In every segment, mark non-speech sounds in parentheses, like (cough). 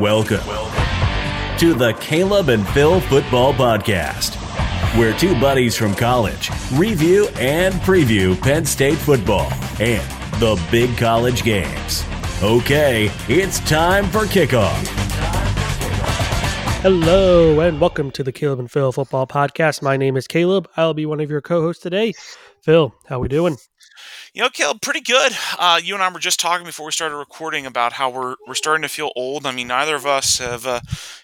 Welcome to the Caleb and Phil Football Podcast, where two buddies from college review and preview Penn State football and the big college games. Okay, it's time for kickoff. Hello and welcome to the Caleb and Phil Football Podcast. My name is Caleb. I'll be one of your co-hosts today. Phil, how we doing? You know, Caleb, pretty good. Uh, you and I were just talking before we started recording about how we're we're starting to feel old. I mean, neither of us have uh,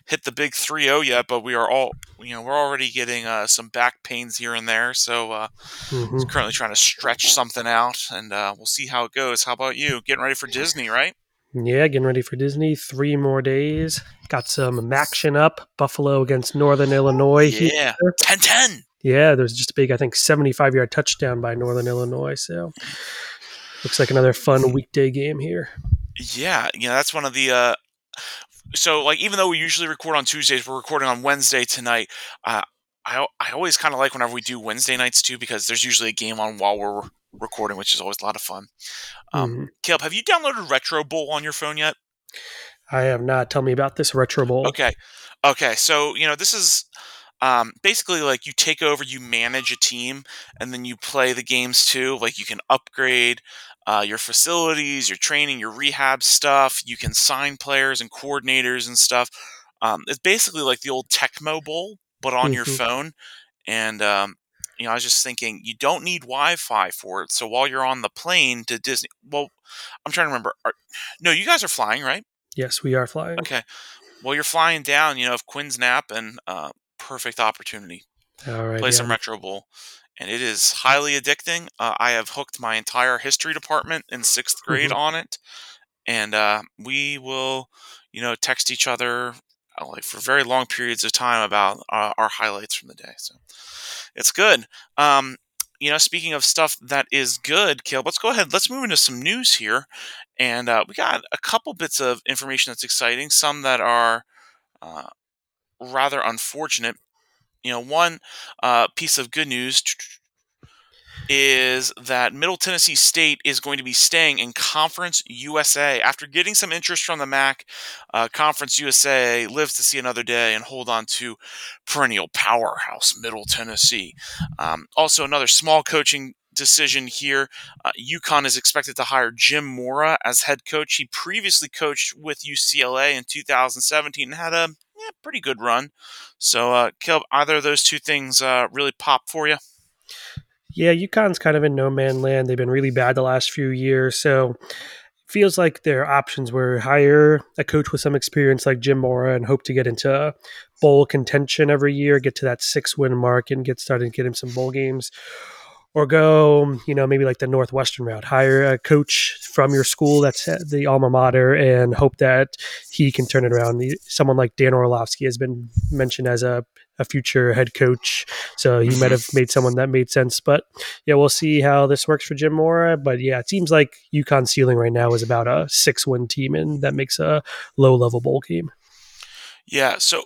hit the big 3-0 yet, but we are all you know we're already getting uh, some back pains here and there. So uh, mm-hmm. currently trying to stretch something out, and uh, we'll see how it goes. How about you? Getting ready for Disney, right? Yeah, getting ready for Disney. Three more days. Got some action up. Buffalo against Northern Illinois. Yeah, 10-10. Yeah, there's just a big, I think, 75 yard touchdown by Northern Illinois. So looks like another fun weekday game here. Yeah, yeah, that's one of the. Uh, so, like, even though we usually record on Tuesdays, we're recording on Wednesday tonight. Uh, I, I always kind of like whenever we do Wednesday nights too because there's usually a game on while we're recording, which is always a lot of fun. Um, mm-hmm. Caleb, have you downloaded Retro Bowl on your phone yet? I have not. Tell me about this Retro Bowl. Okay, okay. So you know this is um, basically like you take over, you manage a team, and then you play the games too. Like you can upgrade uh, your facilities, your training, your rehab stuff. You can sign players and coordinators and stuff. Um, it's basically like the old Tecmo Bowl, but on mm-hmm. your phone. And um, you know, I was just thinking, you don't need Wi-Fi for it. So while you're on the plane to Disney, well, I'm trying to remember. Are, no, you guys are flying, right? Yes, we are flying. Okay. Well, you're flying down. You know, if Quinn's nap and uh, perfect opportunity. All right, Play yeah. some Retro Bowl. And it is highly addicting. Uh, I have hooked my entire history department in sixth grade mm-hmm. on it. And uh, we will, you know, text each other uh, like for very long periods of time about uh, our highlights from the day. So it's good. Um, you know, speaking of stuff that is good, Caleb, let's go ahead. Let's move into some news here. And uh, we got a couple bits of information that's exciting, some that are uh, rather unfortunate. You know, one uh, piece of good news is that Middle Tennessee State is going to be staying in Conference USA. After getting some interest from the MAC, uh, Conference USA lives to see another day and hold on to perennial powerhouse Middle Tennessee. Um, also, another small coaching decision here. Uh, UConn is expected to hire Jim Mora as head coach. He previously coached with UCLA in 2017 and had a yeah, pretty good run. So, uh, Caleb, either of those two things uh, really pop for you? Yeah, UConn's kind of in no man land. They've been really bad the last few years. So, feels like their options were hire a coach with some experience like Jim Mora and hope to get into bowl contention every year, get to that six win mark and get started, get him some bowl games or go, you know, maybe like the Northwestern route, hire a coach from your school that's uh, the alma mater and hope that he can turn it around. Someone like Dan Orlovsky has been mentioned as a, a future head coach. So he might have made someone that made sense. But yeah, we'll see how this works for Jim Mora. But yeah, it seems like UConn's ceiling right now is about a six win team, and that makes a low level bowl game. Yeah. So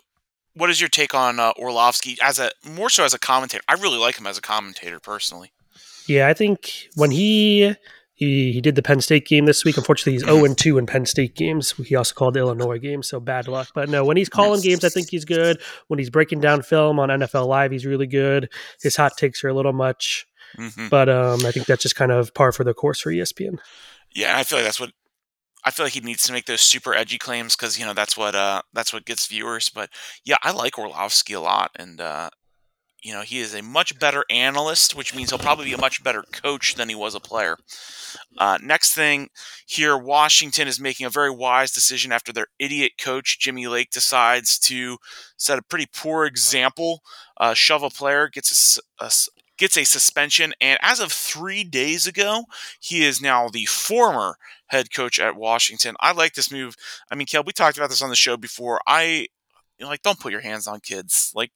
what is your take on uh, Orlovsky as a more so as a commentator? I really like him as a commentator personally. Yeah, I think when he he, he did the Penn State game this week. Unfortunately, he's 0 and 2 in Penn State games. He also called the Illinois game, so bad luck. But no, when he's calling games, I think he's good. When he's breaking down film on NFL Live, he's really good. His hot takes are a little much, mm-hmm. but um, I think that's just kind of par for the course for ESPN. Yeah, I feel like that's what I feel like he needs to make those super edgy claims because you know that's what uh that's what gets viewers. But yeah, I like Orlovsky a lot, and uh, you know, he is a much better analyst, which means he'll probably be a much better coach than he was a player. Uh, next thing here, Washington is making a very wise decision after their idiot coach, Jimmy Lake, decides to set a pretty poor example, uh, shove a player, gets a, a, gets a suspension, and as of three days ago, he is now the former head coach at Washington. I like this move. I mean, Kel, we talked about this on the show before. I you know, like don't put your hands on kids. Like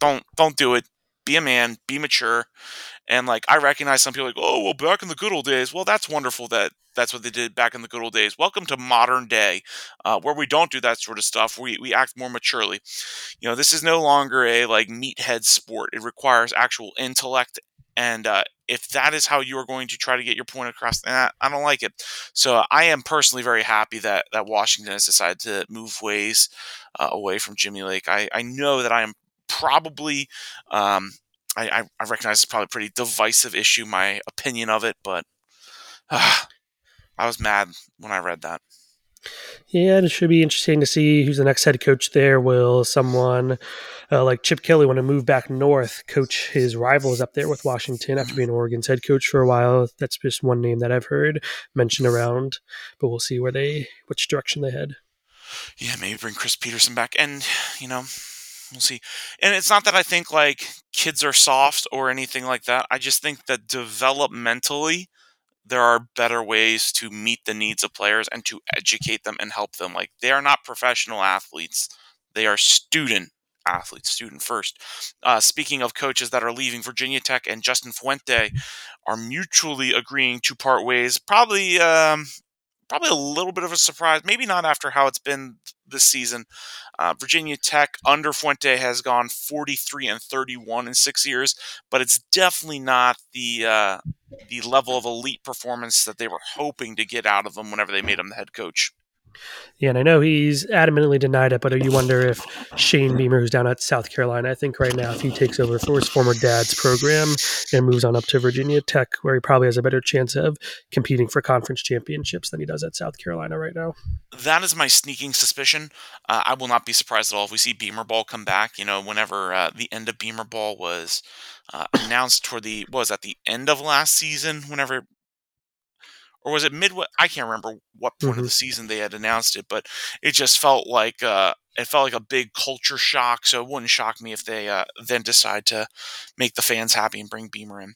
don't don't do it be a man, be mature. And like I recognize some people like, oh well, back in the good old days. Well, that's wonderful that that's what they did back in the good old days. Welcome to modern day, uh, where we don't do that sort of stuff. We we act more maturely. You know, this is no longer a like meathead sport. It requires actual intellect and uh, if that is how you are going to try to get your point across, I don't like it. So I am personally very happy that that Washington has decided to move ways uh, away from Jimmy Lake. I, I know that I am probably um, I, I recognize it's probably a pretty divisive issue, my opinion of it, but uh, (sighs) I was mad when I read that. Yeah, it should be interesting to see who's the next head coach there. Will someone uh, like Chip Kelly want to move back north, coach his rivals up there with Washington after being Oregon's head coach for a while? That's just one name that I've heard mentioned around, but we'll see where they, which direction they head. Yeah, maybe bring Chris Petersen back. And, you know, we'll see. And it's not that I think like kids are soft or anything like that. I just think that developmentally, there are better ways to meet the needs of players and to educate them and help them. Like they are not professional athletes; they are student athletes, student first. Uh, speaking of coaches that are leaving Virginia Tech and Justin Fuente are mutually agreeing to part ways. Probably, um, probably a little bit of a surprise. Maybe not after how it's been this season. Uh, Virginia Tech under Fuente has gone 43 and 31 in six years, but it's definitely not the uh, the level of elite performance that they were hoping to get out of them whenever they made him the head coach. Yeah, and I know he's adamantly denied it, but you wonder if Shane Beamer, who's down at South Carolina, I think right now, if he takes over for his former dad's program and moves on up to Virginia Tech, where he probably has a better chance of competing for conference championships than he does at South Carolina right now. That is my sneaking suspicion. Uh, I will not be surprised at all if we see Beamer Ball come back. You know, whenever uh, the end of Beamer Ball was uh, announced toward the was at the end of last season, whenever or was it midway? I can't remember what point mm-hmm. of the season they had announced it, but it just felt like uh, it felt like a big culture shock. So it wouldn't shock me if they uh, then decide to make the fans happy and bring Beamer in.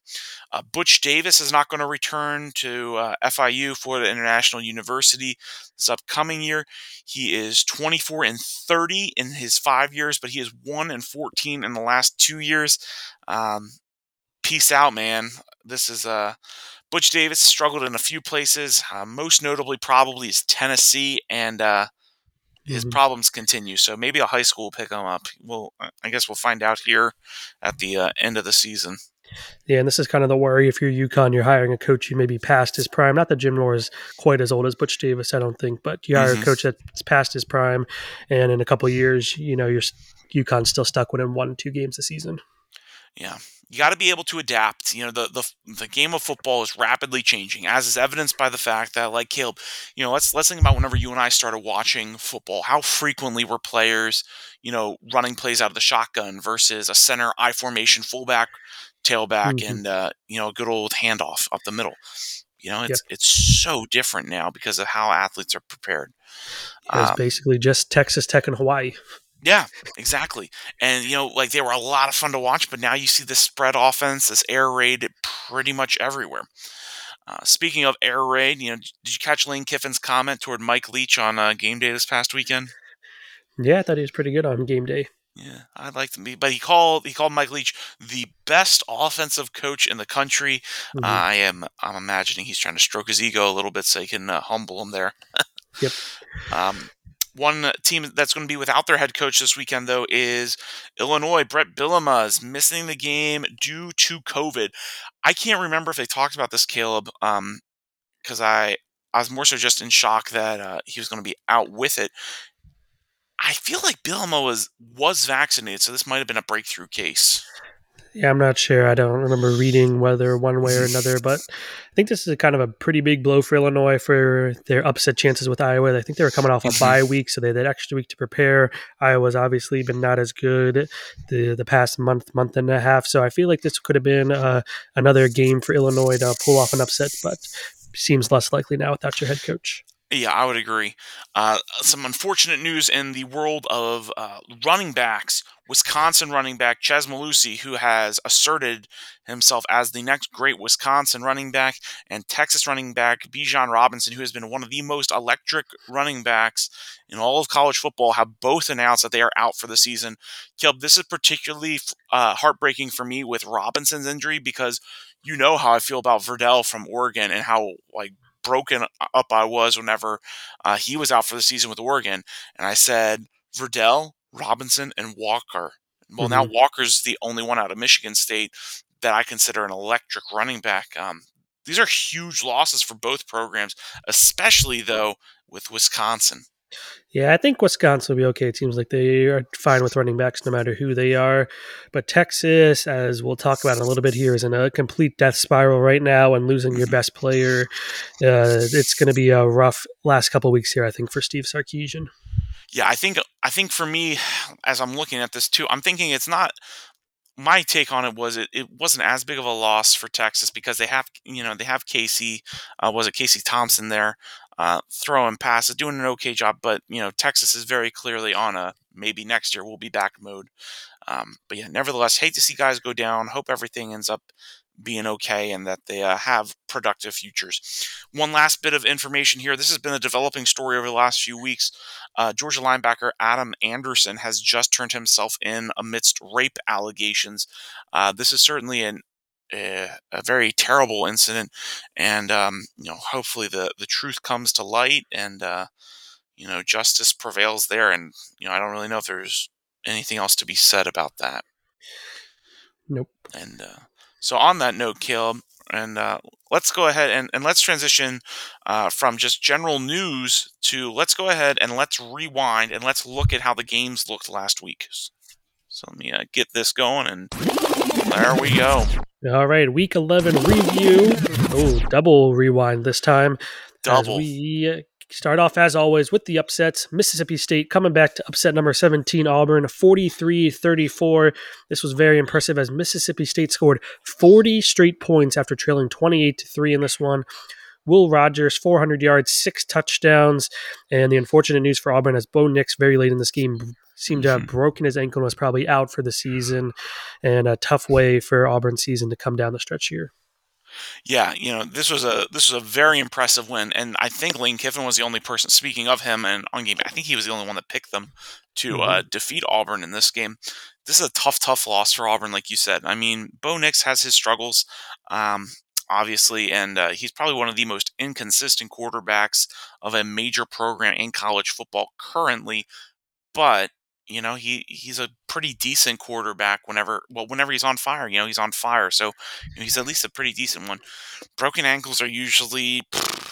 Uh, Butch Davis is not going to return to uh, FIU Florida International University this upcoming year. He is 24 and 30 in his five years, but he is one and 14 in the last two years. Um, peace out, man. This is a uh, Butch Davis struggled in a few places, uh, most notably probably is Tennessee, and uh, his mm-hmm. problems continue. So maybe a high school will pick him up. Well, I guess we'll find out here at the uh, end of the season. Yeah, and this is kind of the worry if you're UConn, you're hiring a coach who may be past his prime. Not that Jim Mora is quite as old as Butch Davis, I don't think, but you hire mm-hmm. a coach that's past his prime, and in a couple years, you know, you're UConn's still stuck winning one, two games a season. Yeah, you got to be able to adapt. You know, the, the the game of football is rapidly changing, as is evidenced by the fact that, like Caleb, you know, let's let's think about whenever you and I started watching football. How frequently were players, you know, running plays out of the shotgun versus a center I formation fullback, tailback, mm-hmm. and uh, you know, a good old handoff up the middle. You know, it's yep. it's so different now because of how athletes are prepared. It's um, basically just Texas Tech and Hawaii. Yeah, exactly. And you know, like they were a lot of fun to watch, but now you see this spread offense, this air raid pretty much everywhere. Uh, speaking of air raid, you know, did you catch Lane Kiffin's comment toward Mike Leach on uh, game day this past weekend? Yeah, I thought he was pretty good on game day. Yeah, I like him, but he called he called Mike Leach the best offensive coach in the country. Mm-hmm. Uh, I am I'm imagining he's trying to stroke his ego a little bit so he can uh, humble him there. yep. (laughs) Um, one team that's going to be without their head coach this weekend, though, is Illinois. Bret Bielema is missing the game due to COVID. I can't remember if they talked about this, Caleb, because um, I I was more so just in shock that uh, he was going to be out with it. I feel like Bielema was was vaccinated, so this might have been a breakthrough case. Yeah, I'm not sure. I don't remember reading whether one way or another, but I think this is a kind of a pretty big blow for Illinois for their upset chances with Iowa. I think they were coming off a bye week, so they had that extra week to prepare. Iowa's obviously been not as good the the past month, month and a half. So I feel like this could have been uh, another game for Illinois to pull off an upset, but seems less likely now without your head coach. Yeah, I would agree. Uh, some unfortunate news in the world of uh, running backs. Wisconsin running back Chez Mellusi, who has asserted himself as the next great Wisconsin running back, and Texas running back Bijan Robinson, who has been one of the most electric running backs in all of college football, have both announced that they are out for the season. Caleb, this is particularly uh, heartbreaking for me with Robinson's injury because you know how I feel about Verdell from Oregon and how like broken up I was whenever uh, he was out for the season with Oregon. And I said, Verdell, Robinson, and Walker. Well, mm-hmm. now Walker's the only one out of Michigan State that I consider an electric running back. Um, these are huge losses for both programs, especially though with Wisconsin. Yeah, I think Wisconsin will be okay. It seems like they are fine with running backs no matter who they are. But Texas, as we'll talk about in a little bit here, is in a complete death spiral right now and losing your best player. Uh, it's going to be a rough last couple weeks here, I think, for Steve Sarkisian. Yeah, I think I think for me, as I'm looking at this too, I'm thinking it's not my take on it was it, it wasn't as big of a loss for Texas because they have you know they have Casey uh, was it Casey Thompson there uh, throwing passes doing an okay job but you know Texas is very clearly on a maybe next year we'll be back mode um, but yeah nevertheless hate to see guys go down hope everything ends up being okay and that they uh, have productive futures. One last bit of information here. This has been a developing story over the last few weeks. Uh, Georgia linebacker Adam Anderson has just turned himself in amidst rape allegations. Uh, this is certainly an a, a, very terrible incident, and um, you know, hopefully the the truth comes to light and uh, you know justice prevails there. And you know, I don't really know if there's anything else to be said about that. Nope. And uh, so, on that note, Caleb, and uh, let's go ahead and, and let's transition uh, from just general news to let's go ahead and let's rewind and let's look at how the games looked last week. So, let me uh, get this going, and there we go. All right, week 11 review. Oh, double rewind this time. Double. As we Start off as always with the upsets. Mississippi State coming back to upset number 17 Auburn 43-34. This was very impressive as Mississippi State scored 40 straight points after trailing 28 to 3 in this one. Will Rogers 400 yards, 6 touchdowns, and the unfortunate news for Auburn as Bo Nix very late in this game seemed to have mm-hmm. broken his ankle and was probably out for the season and a tough way for Auburn season to come down the stretch here yeah, you know, this was a this was a very impressive win, and I think Lane Kiffin was the only person. Speaking of him, and on game, I think he was the only one that picked them to mm-hmm. uh, defeat Auburn in this game. This is a tough, tough loss for Auburn, like you said. I mean, Bo Nix has his struggles, um, obviously, and uh, he's probably one of the most inconsistent quarterbacks of a major program in college football currently. But you know he he's a pretty decent quarterback whenever well whenever he's on fire you know he's on fire so you know, he's at least a pretty decent one. Broken ankles are usually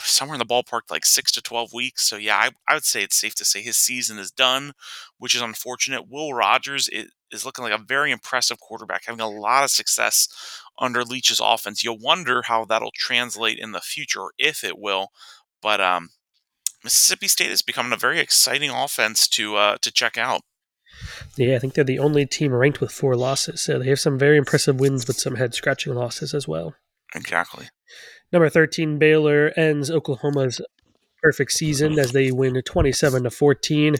somewhere in the ballpark like 6 to 12 weeks so yeah I, I would say it's safe to say his season is done which is unfortunate. Will rogers is, is looking like a very impressive quarterback having a lot of success under leach's offense. You'll wonder how that'll translate in the future if it will but um Mississippi State is becoming a very exciting offense to uh, to check out. Yeah, I think they're the only team ranked with four losses. So they have some very impressive wins, but some head scratching losses as well. Exactly. Number 13, Baylor ends Oklahoma's perfect season as they win 27 to 14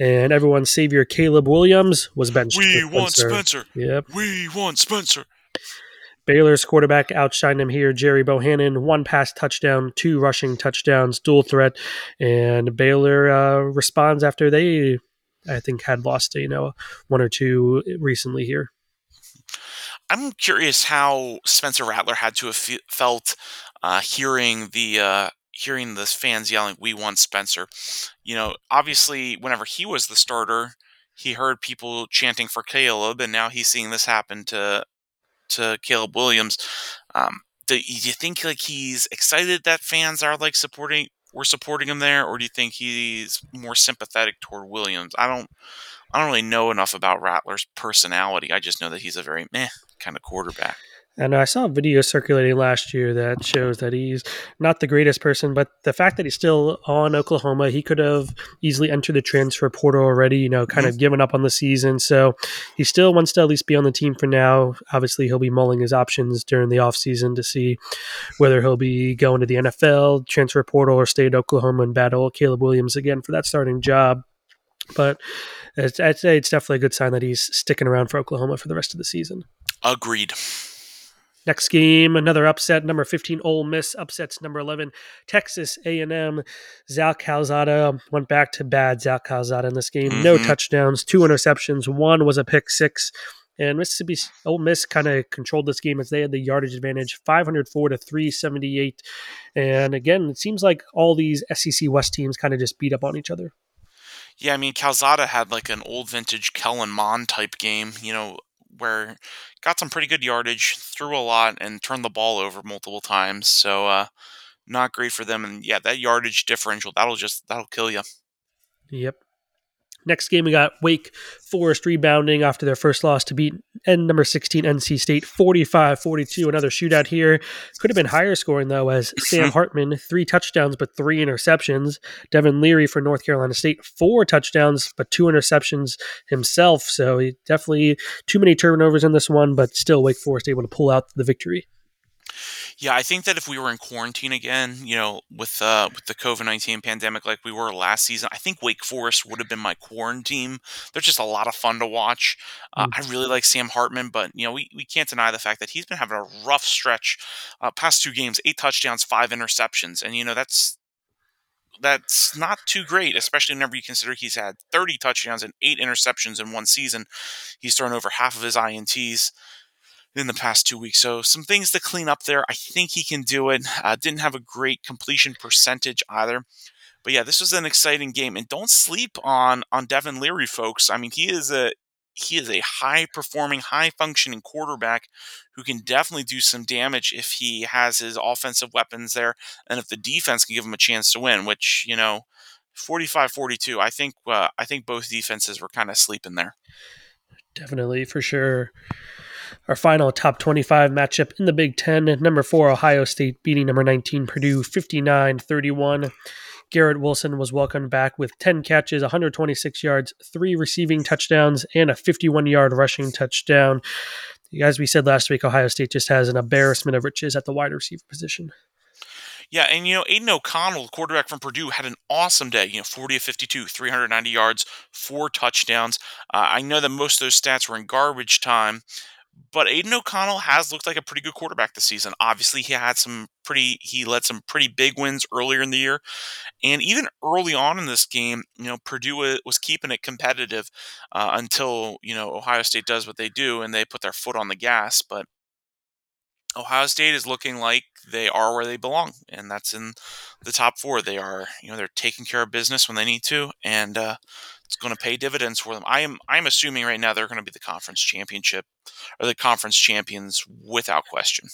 and everyone's savior Caleb Williams was benched. We want Spencer. Yep. We want Spencer. Baylor's quarterback outshined him here. Gerry Bohanon, one pass touchdown, two rushing touchdowns, dual threat, and Baylor uh, responds after they I think had lost you know one or two recently here. I'm curious how Spencer Rattler had to have felt uh, hearing the uh, hearing the fans yelling, "We want Spencer." You know, obviously, whenever he was the starter, he heard people chanting for Caleb, and now he's seeing this happen to to Caleb Williams. Um, do, do you think like he's excited that fans are like supporting we're supporting him there, or do you think he's more sympathetic toward Williams? I don't, I don't really know enough about Rattler's personality. I just know that he's a very meh kind of quarterback. And I saw a video circulating last year that shows that he's not the greatest person, but the fact that he's still on Oklahoma, he could have easily entered the transfer portal already, you know, kind of given up on the season. So he still wants to at least be on the team for now. Obviously, he'll be mulling his options during the offseason to see whether he'll be going to the NFL, transfer portal, or stay at Oklahoma and battle Caleb Williams again for that starting job. But I'd say it's definitely a good sign that he's sticking around for Oklahoma for the rest of the season. Agreed. Next game, another upset. Number 15, Ole Miss upsets number 11, Texas A&M. Zach Calzada went back to bad Zach Calzada in this game. Mm-hmm. No touchdowns, two interceptions. One was a pick six. And Mississippi Ole Miss kind of controlled this game as they had the yardage advantage, 504 to 378. And again, it seems like all these SEC West teams kind of just beat up on each other. Yeah, I mean, Calzada had like an old vintage Kellen Mond type game. You know, where got some pretty good yardage, threw a lot, and turned the ball over multiple times. So uh, not great for them. And yeah, that yardage differential that'll just that'll kill you. Yep. Next game, we got Wake Forest rebounding after their first loss to beat N number 16 NC State 45 42. Another shootout here. Could have been higher scoring, though, as (laughs) Sam Hartman, three touchdowns, but three interceptions. Devin Leary for North Carolina State, four touchdowns, but two interceptions himself. So he definitely too many turnovers in this one, but still Wake Forest able to pull out the victory. Yeah, I think that if we were in quarantine again, you know, with uh, with the COVID nineteen pandemic like we were last season, I think Wake Forest would have been my quarantine. They're just a lot of fun to watch. Uh, mm. I really like Sam Hartman, but you know, we, we can't deny the fact that he's been having a rough stretch. Uh, past two games, eight touchdowns, five interceptions, and you know that's that's not too great, especially whenever you consider he's had 30 touchdowns and eight interceptions in one season. He's thrown over half of his INTs in the past two weeks. So some things to clean up there. I think he can do it. Uh, didn't have a great completion percentage either. But yeah, this was an exciting game, and don't sleep on on Devin Leary, folks. I mean, he is a he is a high performing, high functioning quarterback who can definitely do some damage if he has his offensive weapons there, and if the defense can give him a chance to win. Which you know, 45-42, I think uh, I think both defenses were kind of sleeping there. Definitely, for sure. Our final top 25 matchup in the Big Ten. Number four, Ohio State beating number 19, Purdue 59 31. Garrett Wilson was welcomed back with 10 catches, 126 yards, three receiving touchdowns, and a 51 yard rushing touchdown. As we said last week, Ohio State just has an embarrassment of riches at the wide receiver position. Yeah, and you know, Aidan O'Connell, quarterback from Purdue, had an awesome day. You know, 40 of 52, 390 yards, four touchdowns. Uh, I know that most of those stats were in garbage time, but Aidan O'Connell has looked like a pretty good quarterback this season. Obviously, he had some pretty he led some pretty big wins earlier in the year, and even early on in this game, you know, Purdue was keeping it competitive uh, until you know Ohio State does what they do and they put their foot on the gas. But Ohio State is looking like they are where they belong, and that's in the top four. They are, you know, they're taking care of business when they need to, and uh, it's going to pay dividends for them. I am I'm assuming right now they're going to be the conference championship or the conference champions without question.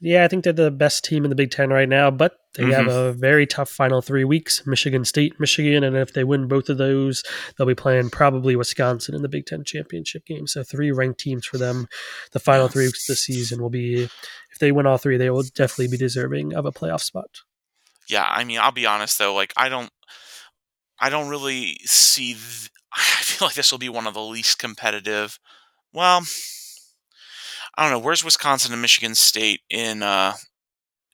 Yeah, I think they're the best team in the Big Ten right now, but they mm-hmm. have a very tough final three weeks Michigan State, Michigan, and if they win both of those, they'll be playing probably Wisconsin in the Big Ten championship game. So, three ranked teams for them. The final three weeks of the season will be, if they win all three, they will definitely be deserving of a playoff spot. Yeah, I mean, I'll be honest though, like, I don't, I don't really see. Th- (sighs) I feel like this will be one of the least competitive. Well, I don't know. Where's Wisconsin and Michigan State in uh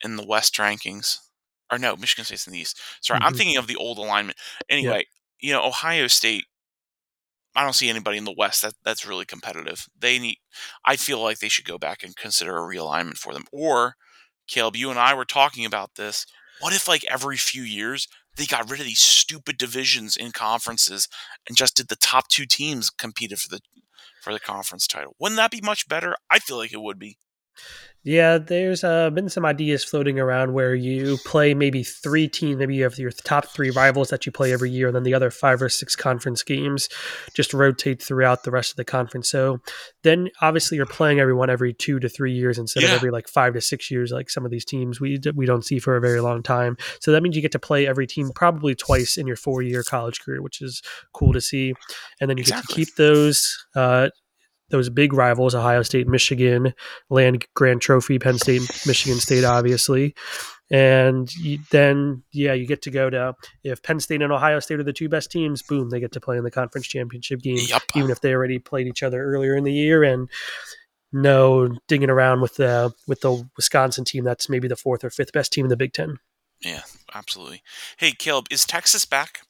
in the West rankings? Or no, Michigan State's in the East. Sorry, mm-hmm. I'm thinking of the old alignment. Anyway, yeah. you know, Ohio State. I don't see anybody in the West that that's really competitive. They need. I feel like they should go back and consider a realignment for them. Or, Caleb, you and I were talking about this. What if, like, every few years they got rid of these stupid divisions in conferences and just did the top two teams competed for the for the conference title. Wouldn't that be much better? I feel like it would be. Yeah, there's uh, been some ideas floating around where you play maybe three teams. Maybe you have your top three rivals that you play every year, and then the other five or six conference games just rotate throughout the rest of the conference. So then obviously you're playing everyone every two to three years instead yeah. of every like five to six years, like some of these teams we we don't see for a very long time. So that means you get to play every team probably twice in your four year college career, which is cool to see. And then you exactly. get to keep those. Uh, those big rivals, Ohio State, Michigan, Land Grant Trophy, Penn State, Michigan State, obviously. And you, then, yeah, you get to go to, if Penn State and Ohio State are the two best teams, boom, they get to play in the conference championship game, yep. even if they already played each other earlier in the year. And no digging around with the with the Wisconsin team that's maybe the fourth or fifth best team in the Big Ten. Yeah, absolutely. Hey, Caleb, is Texas back?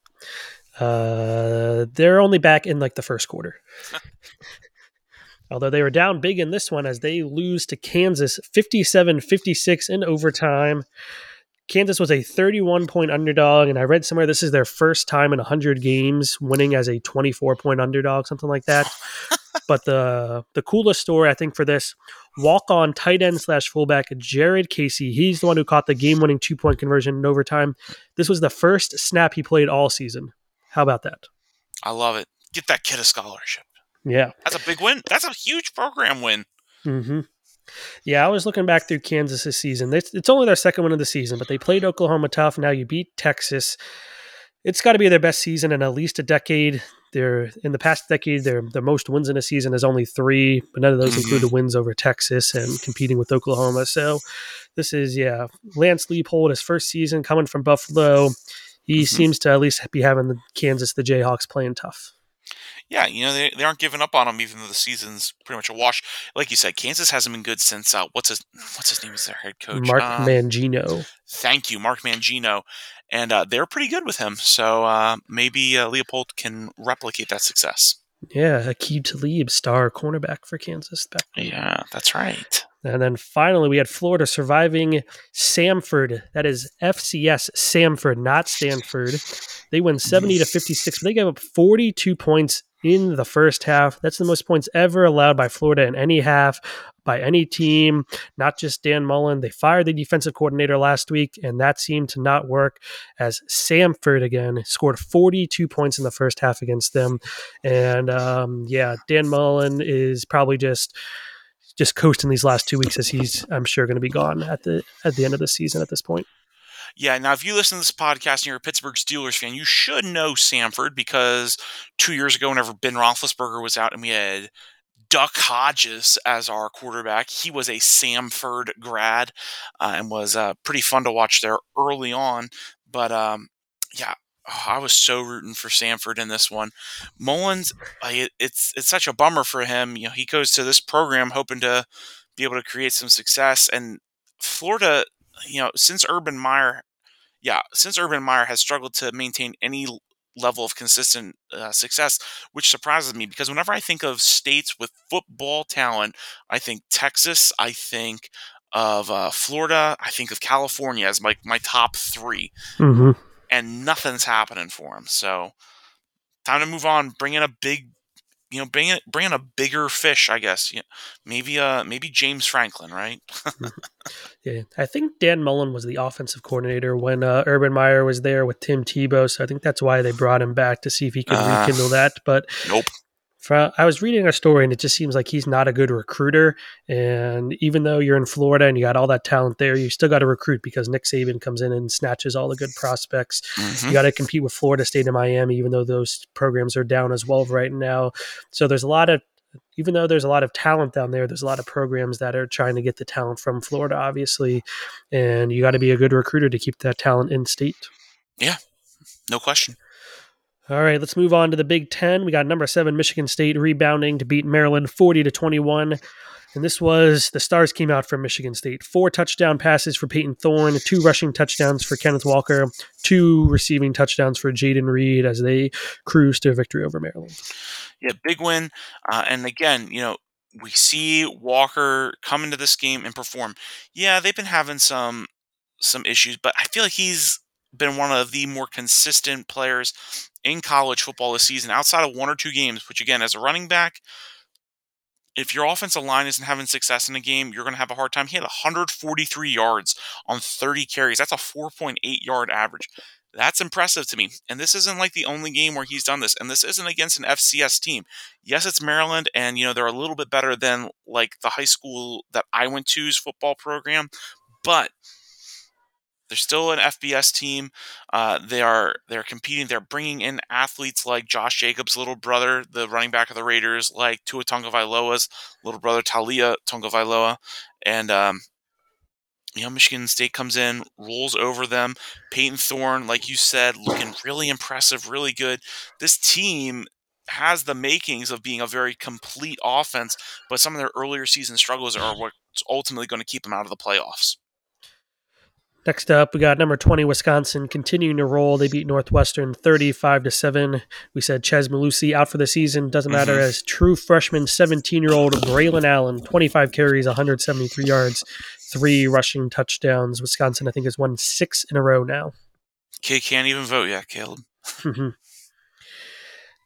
Uh, they're only back in like the first quarter. (laughs) although they were down big in this one as they lose to Kansas 57 56 in overtime. Kansas was a 31 point underdog, and I read somewhere this is their first time in 100 games winning as a 24 point underdog, something like that. (laughs) but the the coolest story I think for this walk on tight end slash fullback Jared Casey. He's the one who caught the game winning two point conversion in overtime. This was the first snap he played all season. How about that? I love it. Get that kid a scholarship. Yeah. That's a big win. That's a huge program win. Mm-hmm. Yeah, I was looking back through Kansas this season. It's, it's only their second win of the season, but they played Oklahoma tough. Now you beat Texas. It's got to be their best season in at least a decade. They're in the past decade, their the most wins in a season is only three, but none of those include the wins over Texas and competing with Oklahoma. So this is yeah, Lance Leipold, his first season coming from Buffalo. He Mhm. seems to at least be having the Kansas, the Jayhawks playing tough. Yeah, you know they, they aren't giving up on him even though the season's pretty much a wash. Like you said, Kansas hasn't been good since uh, what's his (sighs) what's his name is their head coach. Mark Um, Mangino. Thank you, Mark Mangino, and uh, they're pretty good with him. So uh, maybe uh, Leipold can replicate that success. Yeah, Aqib Talib, star cornerback for Kansas back. Yeah, that's right. And then finally, we had Florida surviving Samford. That is FCS Samford, not Stanford. They win 70 to 56, but they gave up 42 points in the first half. That's the most points ever allowed by Florida in any half by any team, not just Dan Mullen. They fired the defensive coordinator last week, and that seemed to not work as Samford again scored 42 points in the first half against them. And um, yeah, Dan Mullen is probably just just coasting these last two weeks as he's I'm sure going to be gone at the at the end of the season at this point. Yeah, now if you listen to this podcast and you're a Pittsburgh Steelers fan, you should know Samford because two years ago, whenever Ben Roethlisberger was out and we had Duck Hodges as our quarterback, he was a Samford grad uh, and was uh, pretty fun to watch there early on. But um, yeah, oh, I was so rooting for Samford in this one. Mullins, uh, it's it's such a bummer for him. You know, he goes to this program hoping to be able to create some success, and Florida, you know, since Urban Meyer, yeah, since Urban Meyer has struggled to maintain any level of consistent uh, success, which surprises me because whenever I think of states with football talent, I think Texas, I think of uh, Florida, I think of California as my my top three Mm-hmm. and nothing's happening for him. So time to move on. Bring in a big, you know, bring in bring in a bigger fish. I guess. Yeah, maybe uh maybe James Franklin, right? (laughs) Yeah, I think Dan Mullen was the offensive coordinator when uh, Urban Meyer was there with Tim Tebow, so I think that's why they brought him back to see if he could Ah. rekindle that. But Nope. For, I was reading a story, and it just seems like he's not a good recruiter. And even though you're in Florida and you got all that talent there, you still got to recruit because Nick Saban comes in and snatches all the good prospects. Mhm. You got to compete with Florida State and Miami, even though those programs are down as well right now. So there's a lot of, even though there's a lot of talent down there, there's a lot of programs that are trying to get the talent from Florida, obviously. And you got to be a good recruiter to keep that talent in state. Yeah, no question. All right, let's move on to the Big Ten. We got number seven Michigan State rebounding to beat Maryland 40 to 21. And this was the stars came out from Michigan State. Four touchdown passes for Payton Thorne, two rushing touchdowns for Kenneth Walker, two receiving touchdowns for Jayden Reed as they cruise to a victory over Maryland. Yeah, big win. Uh, and again, you know, we see Walker come into this game and perform. Yeah, they've been having some some issues, but I feel like he's been one of the more consistent players in college football this season, outside of one or two games. Which again, as a running back, if your offensive line isn't having success in a game, you're going to have a hard time. He had 143 yards on 30 carries. That's a 4.8 yard average. That's impressive to me. And this isn't like the only game where he's done this. And this isn't against an FCS team. Yes, it's Maryland, and you know they're a little bit better than like the high school that I went to's football program, but they're still an FBS team. Uh, they are they're competing. They're bringing in athletes like Josh Jacobs' little brother, the running back of the Raiders, like Tua Tagovailoa's little brother Taulia Tagovailoa, and um, you know Michigan State comes in, rolls over them. Payton Thorne, like you said, looking really impressive, really good. This team has the makings of being a very complete offense, but some of their earlier season struggles are what's ultimately going to keep them out of the playoffs. Next up, we got number 20 Wisconsin continuing to roll. They beat Northwestern 35 to 7. We said Chez Mellusi out for the season. Doesn't matter Mhm. as true freshman 17-year-old Braelon Allen, 25 carries, 173 yards, three rushing touchdowns. Wisconsin I think has won 6 in a row now. Kid can't even vote yet, Caleb.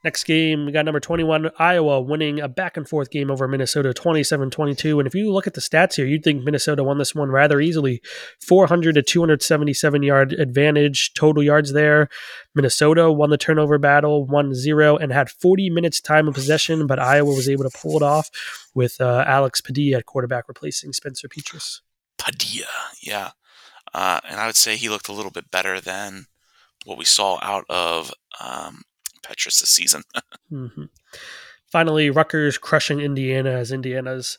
Next game, we got number 21, Iowa winning a back and forth game over Minnesota 27 22. And if you look at the stats here, you'd think Minnesota won this one rather easily 400 to 277 yard advantage, total yards there. Minnesota won the turnover battle 1 0 and had 40 minutes time of possession, but Iowa was able to pull it off with uh, Alex Padilla at quarterback replacing Spencer Petras. Padilla, yeah. Uh, and I would say he looked a little bit better than what we saw out of um, Petras this season. (laughs) mm-hmm. Finally, Rutgers crushing Indiana as Indiana's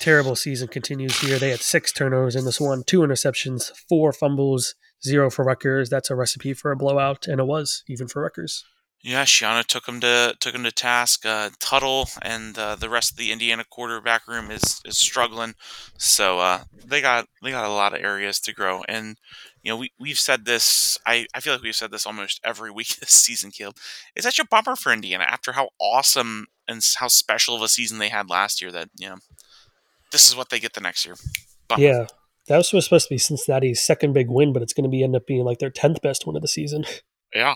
terrible season continues here. They had six turnovers in this one, two interceptions, four fumbles, zero for Rutgers. That's a recipe for a blowout, and it was even for Rutgers. Yeah, Schiano took him to took him to task. Uh, Tuttle and uh, the rest of the Indiana quarterback room is is struggling, so uh, they got they got a lot of areas to grow. And you know, we we've said this. I, I feel like we've said this almost every week (laughs) this season, Caleb. It's such a bummer for Indiana after how awesome and how special of a season they had last year. That you know, this is what they get the next year. Bummer. Yeah, that was supposed to be Cincinnati's second big win, but it's going to be end up being like their tenth best win of the season. (laughs) Yeah.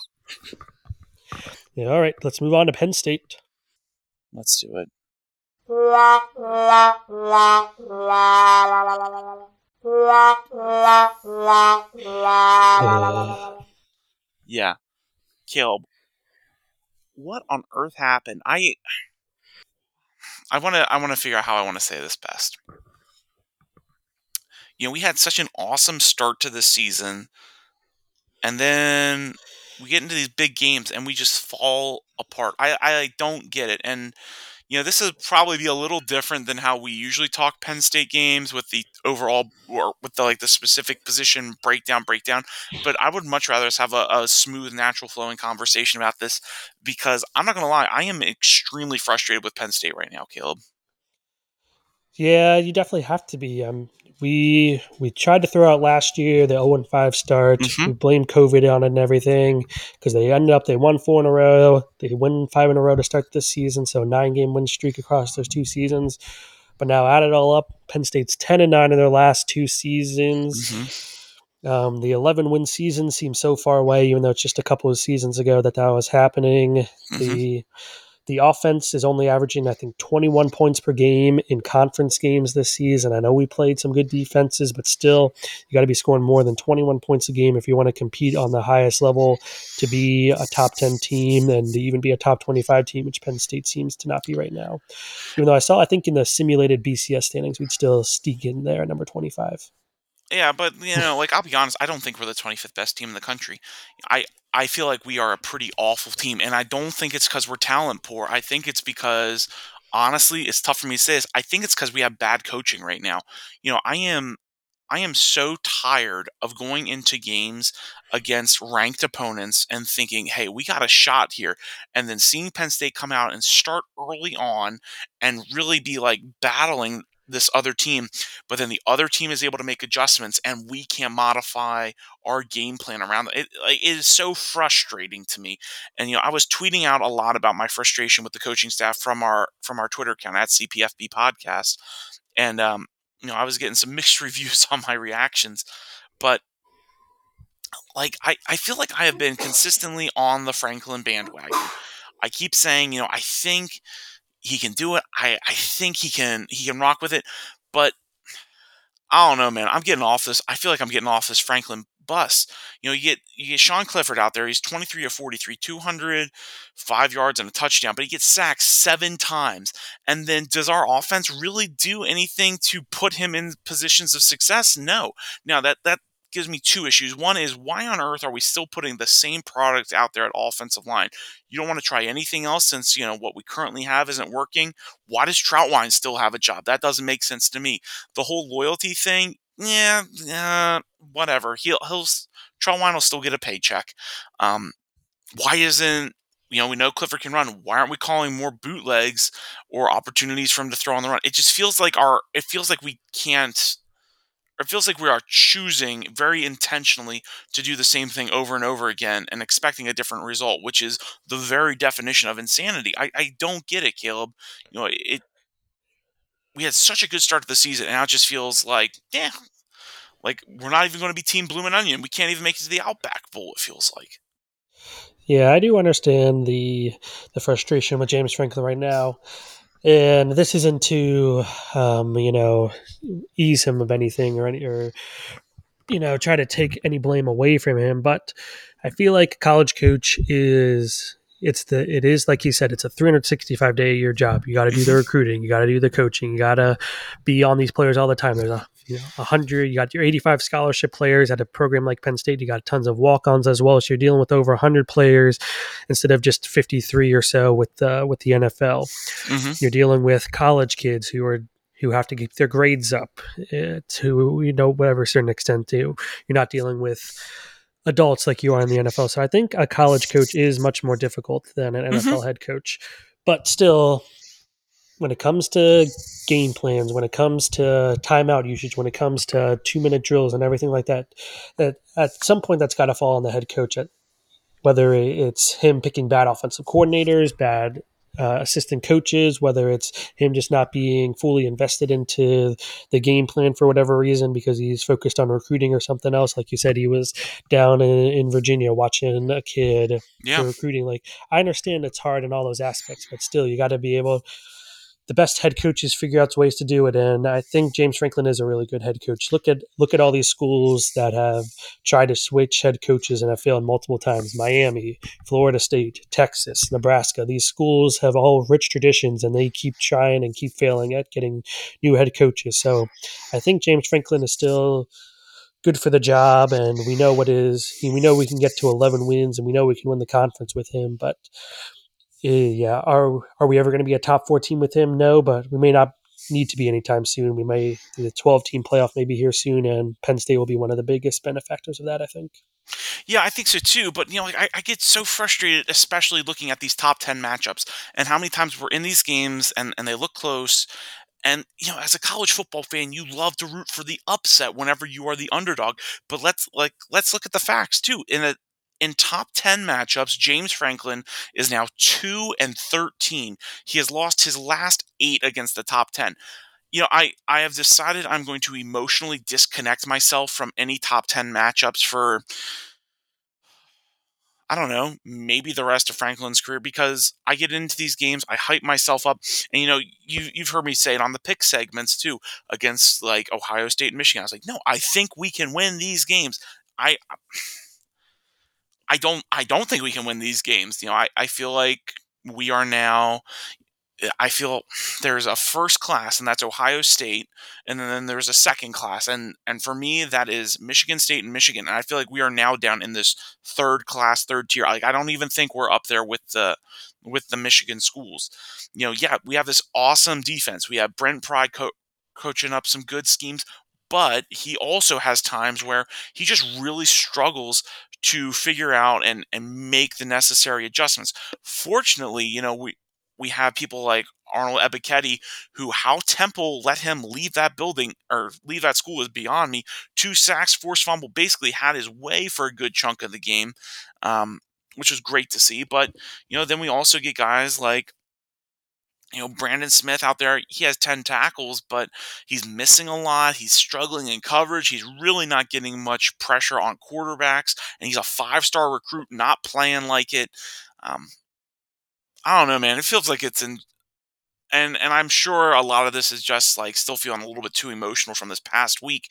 Yeah, all right, let's move on to Penn State. Let's do it. Yeah. Caleb, what on earth happened? I I want to I want to figure out how I want to say this best. You know, we had such an awesome start to the season and then we get into these big games and we just fall apart. I, I don't get it. And, you know, this would probably be a little different than how we usually talk Penn State games with the overall or with the like the specific position breakdown breakdown. But I would much rather have a, a smooth, natural flowing conversation about this because I'm not gonna lie, I am extremely frustrated with Penn State right now, Caleb. Yeah, you definitely have to be. Um, we we tried to throw out last year the 0 5 start. Mm-hmm. We blamed COVID on it and everything because they ended up they won four in a row. They win five in a row to start this season, so nine game win streak across those two seasons. But now add it all up, Penn State's ten and nine in their last two seasons. Mm-hmm. Um, the 11 win season seems so far away, even though it's just a couple of seasons ago that that was happening. Mm-hmm. The the offense is only averaging, I think, 21 points per game in conference games this season. I know we played some good defenses, but still, you got to be scoring more than 21 points a game if you want to compete on the highest level to be a top 10 team and to even be a top 25 team, which Penn State seems to not be right now. Even though I saw, I think in the simulated BCS standings, we'd still sneak in there, at number 25. Yeah, but you know, like I'll be honest, I don't think we're the 25th best team in the country. I I feel like we are a pretty awful team, and I don't think it's because we're talent poor. I think it's because honestly, it's tough for me to say this. I think it's because we have bad coaching right now. You know, I am I am so tired of going into games against ranked opponents and thinking, hey, we got a shot here. And then seeing Penn State come out and start early on and really be like battling this other team, but then the other team is able to make adjustments and we can modify our game plan around it. It is so frustrating to me. And you know, I was tweeting out a lot about my frustration with the coaching staff from our from our Twitter account at CPFB podcast. And um, you know, I was getting some (laughs) mixed reviews on my reactions, but like I, I feel like I have been consistently on the Franklin bandwagon. I keep saying, you know, I think he can do it. I, I think he can he can rock with it, but I don't know, man. I'm getting off this. I feel like I'm getting off this Franklin bus. You know, you get you get Sean Clifford out there. He's 23 or 43, 200, five yards and a touchdown, but he gets sacked seven times. And then does our offense really do anything to put him in positions of success? No. Now that that gives me two issues. One is why on earth are we still putting the same product out there at offensive line? You don't want to try anything else since you know what we currently have isn't working. Why does Trautwein still have a job? That doesn't make sense to me. The whole loyalty thing, yeah, whatever. He'll he'll Trautwein will still get a paycheck. Um, why isn't you know, we know Clifford can run. Why aren't we calling more bootlegs or opportunities for him to throw on the run? It just feels like our it feels like we can't it feels like we are choosing very intentionally to do the same thing over and over again and expecting a different result, which is the very definition of insanity. I, I don't get it, Caleb. You know, it we had such a good start to the season, and now it just feels like, yeah, like we're not even going to be Team Bloomin' Onion. We can't even make it to the Outback Bowl. It feels like. Yeah, I do understand the the frustration with James Franklin right now. And this isn't to, um, you know, ease him of anything or any, or you know, try to take any blame away from him. But I feel like college coach is it's the it is like he said it's a 365 day a year job you got to do the recruiting you got to do the coaching you got to be on these players all the time there's a you know 100 you got your 85 scholarship players at a program like penn state you got tons of walk-ons as well so you're dealing with over 100 players instead of just 53 or so with uh, with the nfl mm-hmm. you're dealing with college kids who are who have to keep their grades up uh, to you know whatever certain extent to you're not dealing with adults like you are in the NFL. So I think a college coach is much more difficult than an NFL mm-hmm. head coach. But still, when it comes to game plans, when it comes to timeout usage, when it comes to two minute drills and everything like that, that at some point that's got to fall on the head coach. At whether it's him picking bad offensive coordinators, bad uh, assistant coaches, whether it's him just not being fully invested into the game plan for whatever reason because he's focused on recruiting or something else. Like you said, he was down in, in Virginia watching a kid yeah. for recruiting. Like I understand it's hard in all those aspects, but still, you got to be able the best head coaches figure out ways to do it and i think james franklin is a really good head coach. Look at look at all these schools that have tried to switch head coaches and have failed multiple times miami florida state texas nebraska these schools have all rich traditions and they keep trying and keep failing at getting new head coaches. So i think james franklin is still good for the job and we know what is we know we can get to 11 wins and we know we can win the conference with him but Eh, yeah, are are we ever going to be a top four team with him? No, but we may not need to be anytime soon. We may the twelve team playoff may be here soon, and Penn State will be one of the biggest benefactors of that. I think. Yeah, I think so too. But you know, like I, I, get so frustrated, especially looking at these top ten matchups and how many times we're in these games and and they look close. And you know, as a college football fan, you love to root for the upset whenever you are the underdog. But let's like let's look at the facts too. In a in top 10 matchups, James Franklin is now 2 and 13. He has lost his last 8 against the top 10. You know, I, I have decided I'm going to emotionally disconnect myself from any top 10 matchups for, I don't know, maybe the rest of Franklin's career because I get into these games, I hype myself up. And, you know, you, you've heard me say it on the pick segments too against like Ohio State and Michigan. I was like, no, I think we can win these games. I. I don't I don't think we can win these games. You know, I, I feel like we are now eh, I feel (sighs) there's a first class and that's Ohio State and then there's a second class and and for me that is Michigan State and Michigan and I feel like we are now down in this third class third tier like I don't even think we're up there with the with the Michigan schools you know yeah we have this awesome defense we have Brent Pry co- coaching up some good schemes but he also has times where he just really struggles to figure out and and make the necessary adjustments. Fortunately, you know, we we have people like Arnold Ebiketie, who how Temple let him leave that building or leave that school is beyond me. Two sacks, forced fumble, basically had his way for a good chunk of the game, um, which was great to see. But you know, then we also get guys like you know, Brandon Smith out there, he has 10 tackles, but he's missing a lot. He's struggling in coverage. He's really not getting much pressure on quarterbacks. And he's a five star recruit, not playing like it. Um, I don't know, man. It feels like it's in. And, and I'm sure a lot of this is just like still feeling a little bit too emotional from this past week.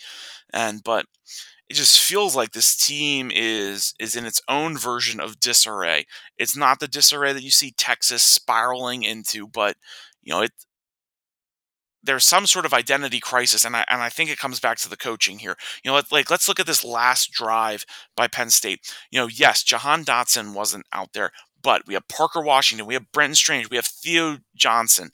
And, but it just feels like this team is is in its own version of disarray. It's not the disarray that you see Texas spiraling into, but you know, it there's some sort of identity crisis, and I and I think it comes back to the coaching here. You know, like let's look at this last drive by Penn State. You know, yes, Jahan Dotson wasn't out there, but we have Parker Washington, we have Brenton Strange, we have Theo Johnson.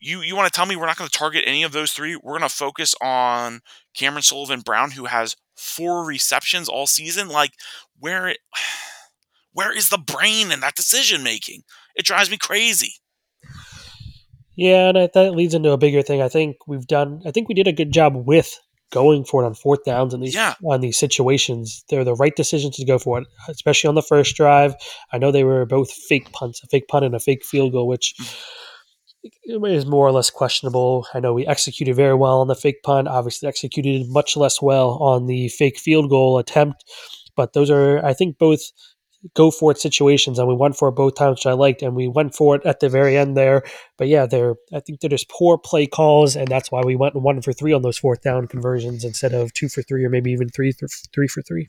You you want to tell me we're not going to target any of those three? We're going to focus on Cameron Sullivan Brown, who has four receptions all season. Like, where it, (sighs) where is the brain in that decision making? It drives me crazy. Yeah, and that leads into a bigger thing. I think we've done. I think we did a good job with going for it on fourth downs in these yeah. on these situations. They're the right decisions to go for it, especially on the first drive. I know they were both fake punts, a fake punt and a fake field goal, which. Mm-hmm is more or less questionable. I know we executed very well on the fake punt, obviously executed much less well on the fake field goal attempt, but those are, I think, both go for it situations, and we went for it both times, which I liked, and we went for it at the very end there. But yeah, there I think they're just poor play calls, and that's why we went one for three on those fourth down conversions instead of two for three or maybe even three th- three for three.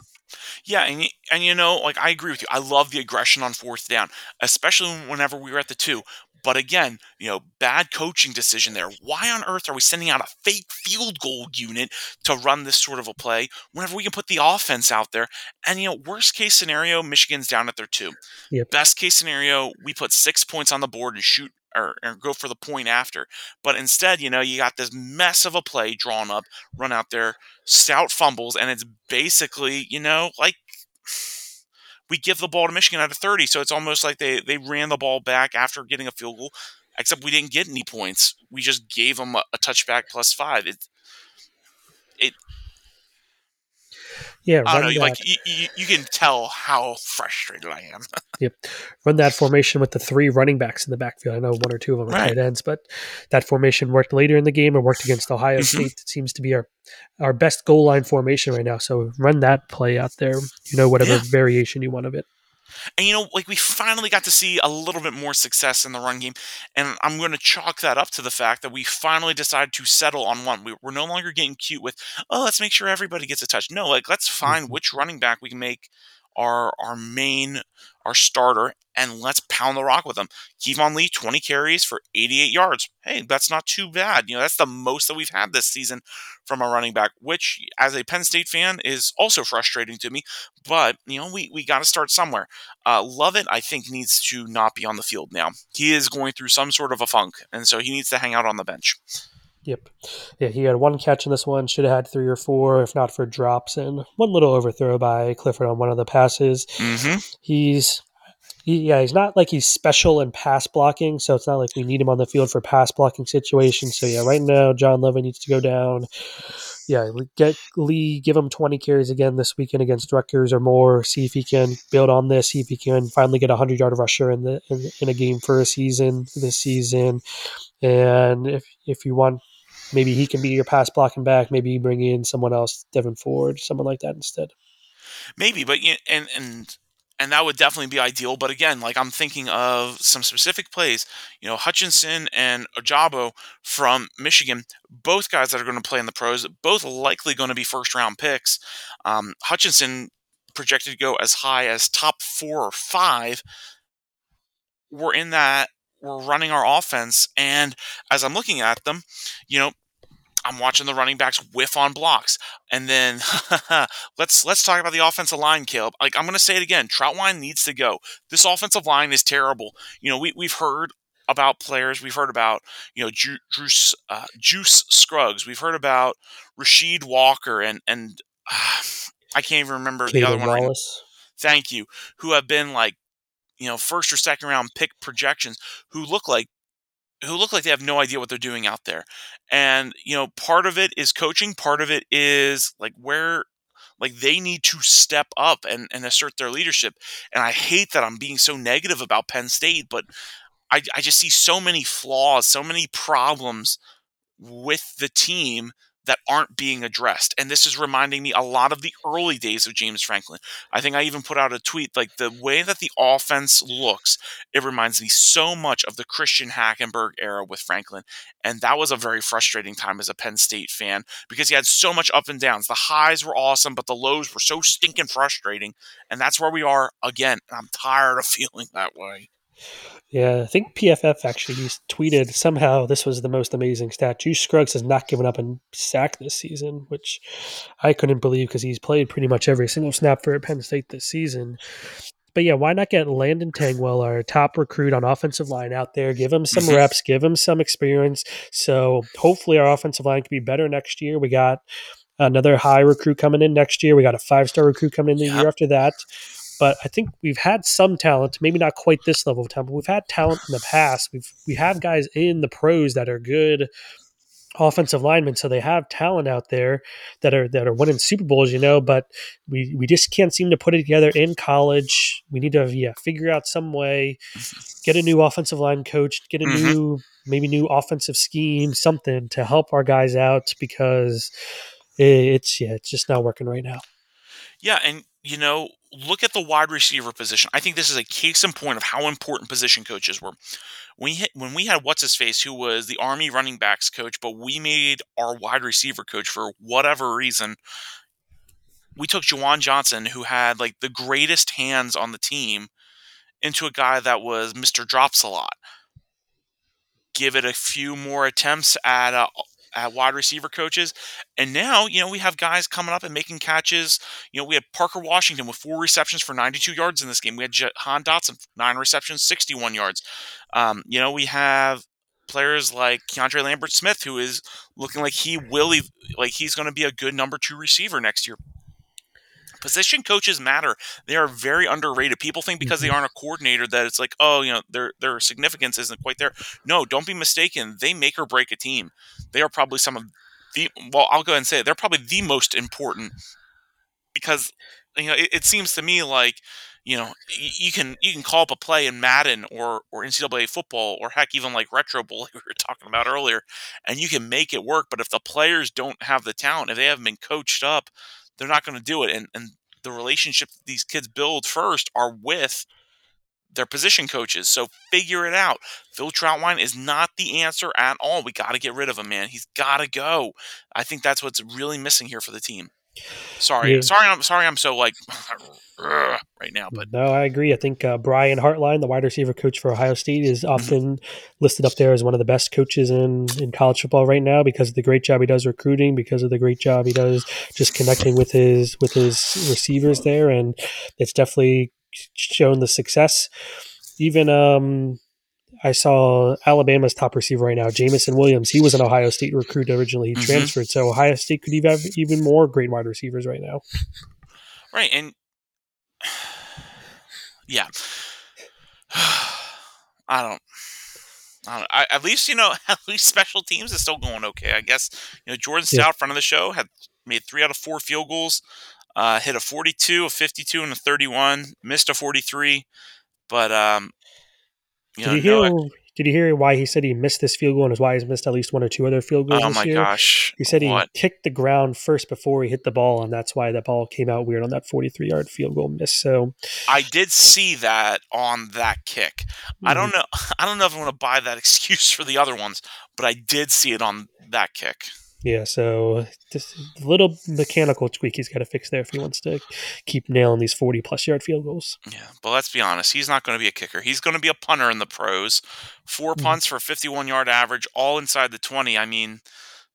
Yeah, and and you know, like I agree with you. I love the aggression on fourth down, especially whenever we were at the two. But again, you know, bad coaching decision there. Why on earth are we sending out a fake field goal unit to run this sort of a play whenever we can put the offense out there? And you know, worst case scenario, Michigan's down at their two. Yep. Best case scenario, we put six points on the board and shoot or, or, go for the point after. But instead, you know, you got this mess of a play drawn up, run out there, stout fumbles, and it's basically, you know, like we give the ball to Michigan at a 30. So it's almost like they, they ran the ball back after getting a field goal, except we didn't get any points. We just gave them a, a touchback plus five. It, it, yeah, I don't know. Like you, you, you, can tell how frustrated I am. (laughs) yep, run that formation with the three running backs in the backfield. I know one or two of them are right. tight ends, but that formation worked later in the game and worked against Ohio mm-hmm. State. It seems to be our our best goal line formation right now. So run that play out there. You know, whatever yeah. variation you want of it. And you know, like we finally got to see a little bit more success in the run game, and I'm going to chalk that up to the fact that we finally decided to settle on one. We, are no longer getting cute with, oh, let's make sure everybody gets a touch. No, like let's find mm-hmm. which running back we can make our our main our starter and let's pound the rock with them. Keyvone Lee, 20 carries for 88 yards. Hey, that's not too bad. You know, that's the most that we've had this season from a running back, which as a Penn State fan is also frustrating to me. But, you know, we, we got to start somewhere. Uh, Lovett, I think, needs to not be on the field now. He is going through some sort of a funk, and so he needs to hang out on the bench. Yep. Yeah, he had one catch in this one, should have had three or four, if not for drops and one little overthrow by Clifford on one of the passes. Mm-hmm. He's he, yeah, he's not like he's special in pass blocking, so it's not like we need him on the field for pass blocking situations. So yeah, right now John Lovett needs to go down. Yeah, get Lee, give him 20 carries again this weekend against Rutgers or more. See if he can build on this. See if he can finally get a hundred yard rusher in the in, in a game for a season this season. And if if you want maybe he can be your pass blocking back. Maybe you bring in someone else, Devyn Ford, someone like that instead. Maybe, but and and and that would definitely be ideal. But again, like I'm thinking of some specific plays. You know, Hutchinson and Ojabo from Michigan, both guys that are going to play in the pros, both likely going to be first round picks. Um, Hutchinson projected to go as high as top four or five. We're in that we're running our offense. And as I'm looking at them, you know, I'm watching the running backs whiff on blocks. And then (laughs) let's let's talk about the offensive line, Caleb. Like I'm going to say it again, Trautwein needs to go. This offensive line is terrible. You know, we we've heard about players. We've heard about you know Ju- Juice uh, Juice Scruggs. We've heard about Rasheed Walker and and uh, (sighs) I can't even remember the other one. Wallace. Thank you. Who have been like you know first or second round pick projections who look like who look like they have no idea what they're doing out there. And you know, part of it is coaching, part of it is like where like they need to step up and, and assert their leadership. And I hate that I'm being so negative about Penn State, but I, I just see so many flaws, so many problems with the team that aren't being addressed. And this is reminding me a lot of the early days of James Franklin. I think I even put out a tweet like the way that the offense looks, it reminds me so much of the Christian Hackenberg era with Franklin. And that was a very frustrating time as a Penn State fan because he had so much up and downs. The highs were awesome, but the lows were so stinking frustrating. And that's where we are again. I'm tired of (laughs) feeling that way. Yeah, I think PFF actually tweeted somehow this was the most amazing stat. Juice Scruggs has not given up a sack this season, which I couldn't believe because he's played pretty much every single snap for Penn State this season. But yeah, why not get Landon Tengwall, our top recruit on offensive line, out there? Give him some (laughs) reps, give him some experience. So hopefully our offensive line can be better next year. We got another high recruit coming in next year. We got a five star recruit coming in the yep. year after that. But I think we've had some talent, maybe not quite this level of talent, but we've had talent in the (sighs) past. We've we have guys in the pros that are good offensive linemen, so they have talent out there that are that are winning Super Bowls, you know. But we we just can't seem to put it together in college. We need to yeah figure out some way, get a new offensive line coach, get a mm-hmm. new maybe new offensive scheme, something to help our guys out because it's yeah it's just not working right now. Yeah, and you know, look at the wide receiver position. I think this is a case in point of how important position coaches were. We hit, when we had what's his face, who was the Army running backs coach, but we made our wide receiver coach for whatever reason. We took Juwan Johnson, who had like the greatest hands on the team, into a guy that was Mr. Drops a lot. Give it a few more attempts at at wide receiver coaches. And now, you know, we have guys coming up and making catches. You know, we had Parker Washington with four receptions for 92 yards in this game. We had Jahan Dotson, nine receptions, 61 yards. Um, you know, we have players like Keandre Lambert Smith, who is looking like he will, like he's going to be a good number two receiver next year. Position coaches matter. They are very underrated. People think because they mm-hmm. aren't a coordinator that it's like, oh, you know, their their significance isn't quite there. No, don't be mistaken. They make or break a team. They are probably some of the well, I'll go ahead and say it, they're probably the most important because you know it, it seems to me like you know you can you can call up a play in Madden or or NCAA football or heck even like retro bowl (laughs) we were talking about earlier, and you can make it work. But if the players don't have the talent, if they haven't been coached up, they're not going to do it. And and the relationships these kids build first are with their position coaches. So figure it out. Phil Trautwein is not the answer at all. We got to get rid of him, man. He's got to go. I think that's what's really missing here for the team. Sorry, yeah. sorry, I'm sorry. I'm so like (sighs) right now, but no, I agree. I think uh, Brian Hartline, the wide receiver coach for Ohio State, is often listed up there as one of the best coaches in in college football right now because of the great job he does recruiting, because of the great job he does just connecting with his with his receivers there, and it's definitely shown the success. Even um, I saw Alabama's top receiver right now, Jameson Williams. He was an Ohio State recruit originally. He mm-hmm. transferred, so Ohio State could even have even more great wide receivers right now. Right, and (sighs) yeah, (sighs) I don't. I don't I, at least you know, (laughs) at least special teams is still going okay. I guess you know Jordan Stout, yeah. front of the show, had made three out of four field goals. Uh, hit a 42, a 52, and a 31. Missed a 43, but um, you did know, you hear? No, did you hear why he said he missed this field goal and why he's missed at least one or two other field goals? Oh this my year? gosh! He said he what? kicked the ground first before he hit the ball, and that's why that ball came out weird on that 43 yard field goal miss. So I did see that on that kick. Mm-hmm. I don't know. (laughs) I don't know if I'm going to buy that (laughs) excuse for the other ones, but I did see it on that kick. Yeah, so just a little mechanical tweak he's got to fix there if he wants to keep nailing these 40 plus yard field goals. Yeah, but let's be honest, he's not going to be a kicker. He's going to be a punter in the pros. 4 mm-hmm. punts for 51 yard average, all inside the 20. I mean,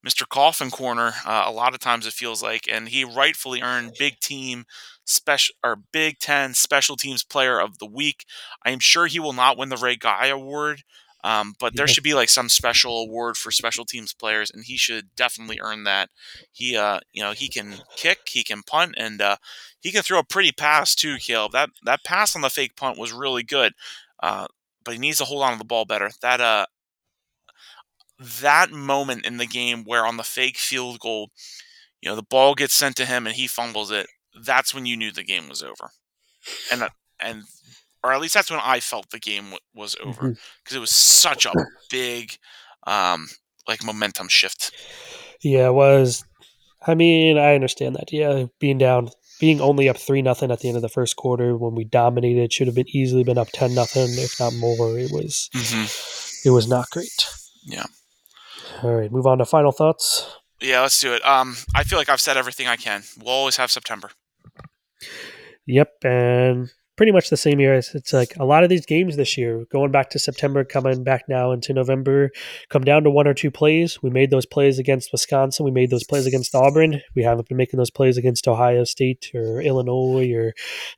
Mr. Coffin Corner, uh, a lot of times it feels like, and he rightfully earned big team special or Big Ten Special Teams Player of the Week. I am sure he will not win the Ray Guy Award, um, but there should be like some special award for special teams players, and he should definitely earn that. He, uh, you know, he can kick, he can punt, and uh, he can throw a pretty pass too. Caleb, that that pass on the fake punt was really good, uh, but he needs to hold on to the ball better. That uh, that moment in the game where on the fake field goal, you know, the ball gets sent to him and he fumbles it. That's when you knew the game was over, and uh, and or at least that's when I felt the game w- was over because mm-hmm. it was such a (clears throat) big, um, like momentum shift. Yeah, it was. I mean, I understand that. Yeah, being down, being only up three nothing at the end of the first quarter when we dominated should have been easily been up ten nothing, if not more. It was, mm-hmm. it was not great. Yeah. All right, move on to final thoughts. Yeah, let's do it. Um, I feel like I've said everything I can. We'll always have September. Yep, and pretty much the same year. It's like a lot of these games this year, going back to September, coming back now into November, come down to one or two plays. We made those plays against Wisconsin. We made those plays against Auburn. We haven't been making those plays against Ohio State or Illinois or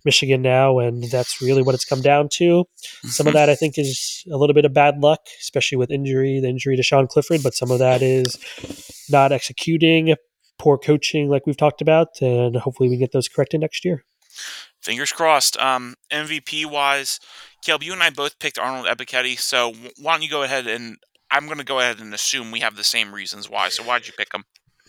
Michigan now, and that's really what it's come down to. Some of mm-hmm. that I think is a little bit of bad luck, especially with injury, the injury to Sean Clifford, but some of that is not executing, poor coaching, like we've talked about, and hopefully we get those corrected next year fingers crossed. Um, MVP wise, Caleb, you and I both picked Arnold Ebiketie, so why don't you go ahead and I'm going to go ahead and assume we have the same reasons why. So why'd you pick him?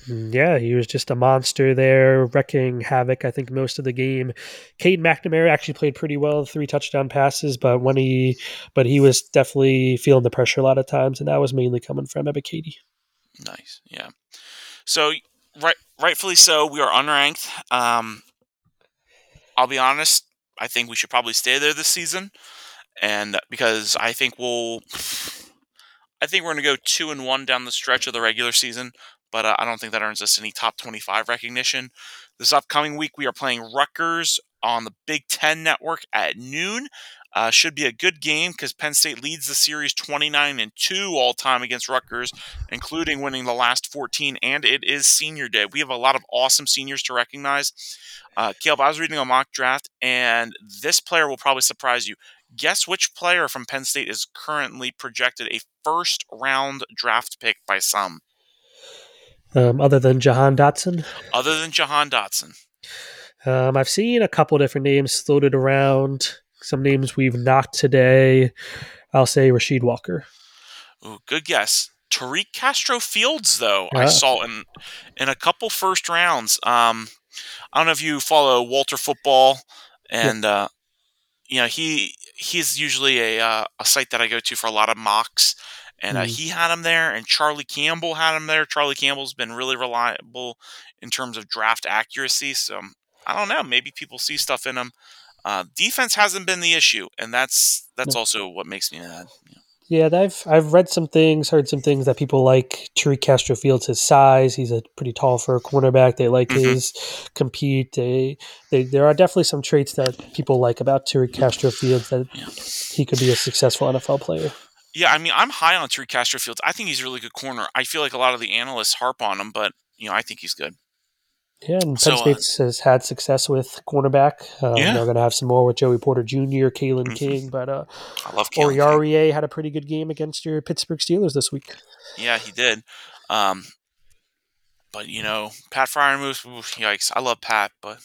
Mm, yeah, he was just a monster there, wrecking havoc. I think most of the game. Cade McNamara actually played pretty well, three touchdown passes, but when he, but he was definitely feeling the pressure a lot of times, and that was mainly coming from Ebiketie. Nice, yeah. So right, rightfully so, we are unranked. Um, I'll be honest. I think we should probably stay there this season, and because I think we'll, I think we're going to go two and one down the stretch of the regular season. But uh, I don't think that earns us any top twenty-five recognition. This upcoming week, we are playing Rutgers on the Big Ten Network at noon. Uh, should be a good game because Penn State leads the series 29 and 2 all time against Rutgers, including winning the last 14. And it is senior day. We have a lot of awesome seniors to recognize. Uh, Caleb, I was reading a mock draft, and this player will probably surprise you. Guess which player from Penn State is currently projected a first round draft pick by some? Um, other than Jahan Dotson? Other than Jahan Dotson. Um, I've seen a couple different names floated around. Some names we've knocked today. I'll say Rasheed Walker. Ooh, good guess. Tariq Castro Fields, though, I saw in in a couple first rounds. Um, I don't know if you follow Walter Football, and uh, you know he he's usually a uh, a site that I go to for a lot of mocks, and uh, mm. he had him there, and Charlie Campbell had him there. Charlie Campbell's been really reliable in terms of draft accuracy, so I don't know. Maybe people see stuff in him. Uh, defense hasn't been the issue, and that's that's also what makes me mad. Yeah. Yeah, I've I've read some things, heard some things that people like Tariq Castro Fields. His size, he's a pretty tall for a cornerback. They like mm-hmm. his compete. They, they there are definitely some traits that people like about Tariq Castro Fields that yeah. he could be a successful NFL player. Yeah, I mean, I'm high on Tariq Castro Fields. I think he's a really good corner. I feel like a lot of the analysts harp on him, but you know, I think he's good. Yeah, and Penn so, State uh, has had success with cornerback. Um, yeah. They're going to have some more with Joey Porter Jr., Kalen mm-hmm. King, but uh, I love Oruwariye had a pretty good game against your Pittsburgh Steelers this week. Yeah, he did. Um, but you know, Pat Freiermuth, yikes! I love Pat, but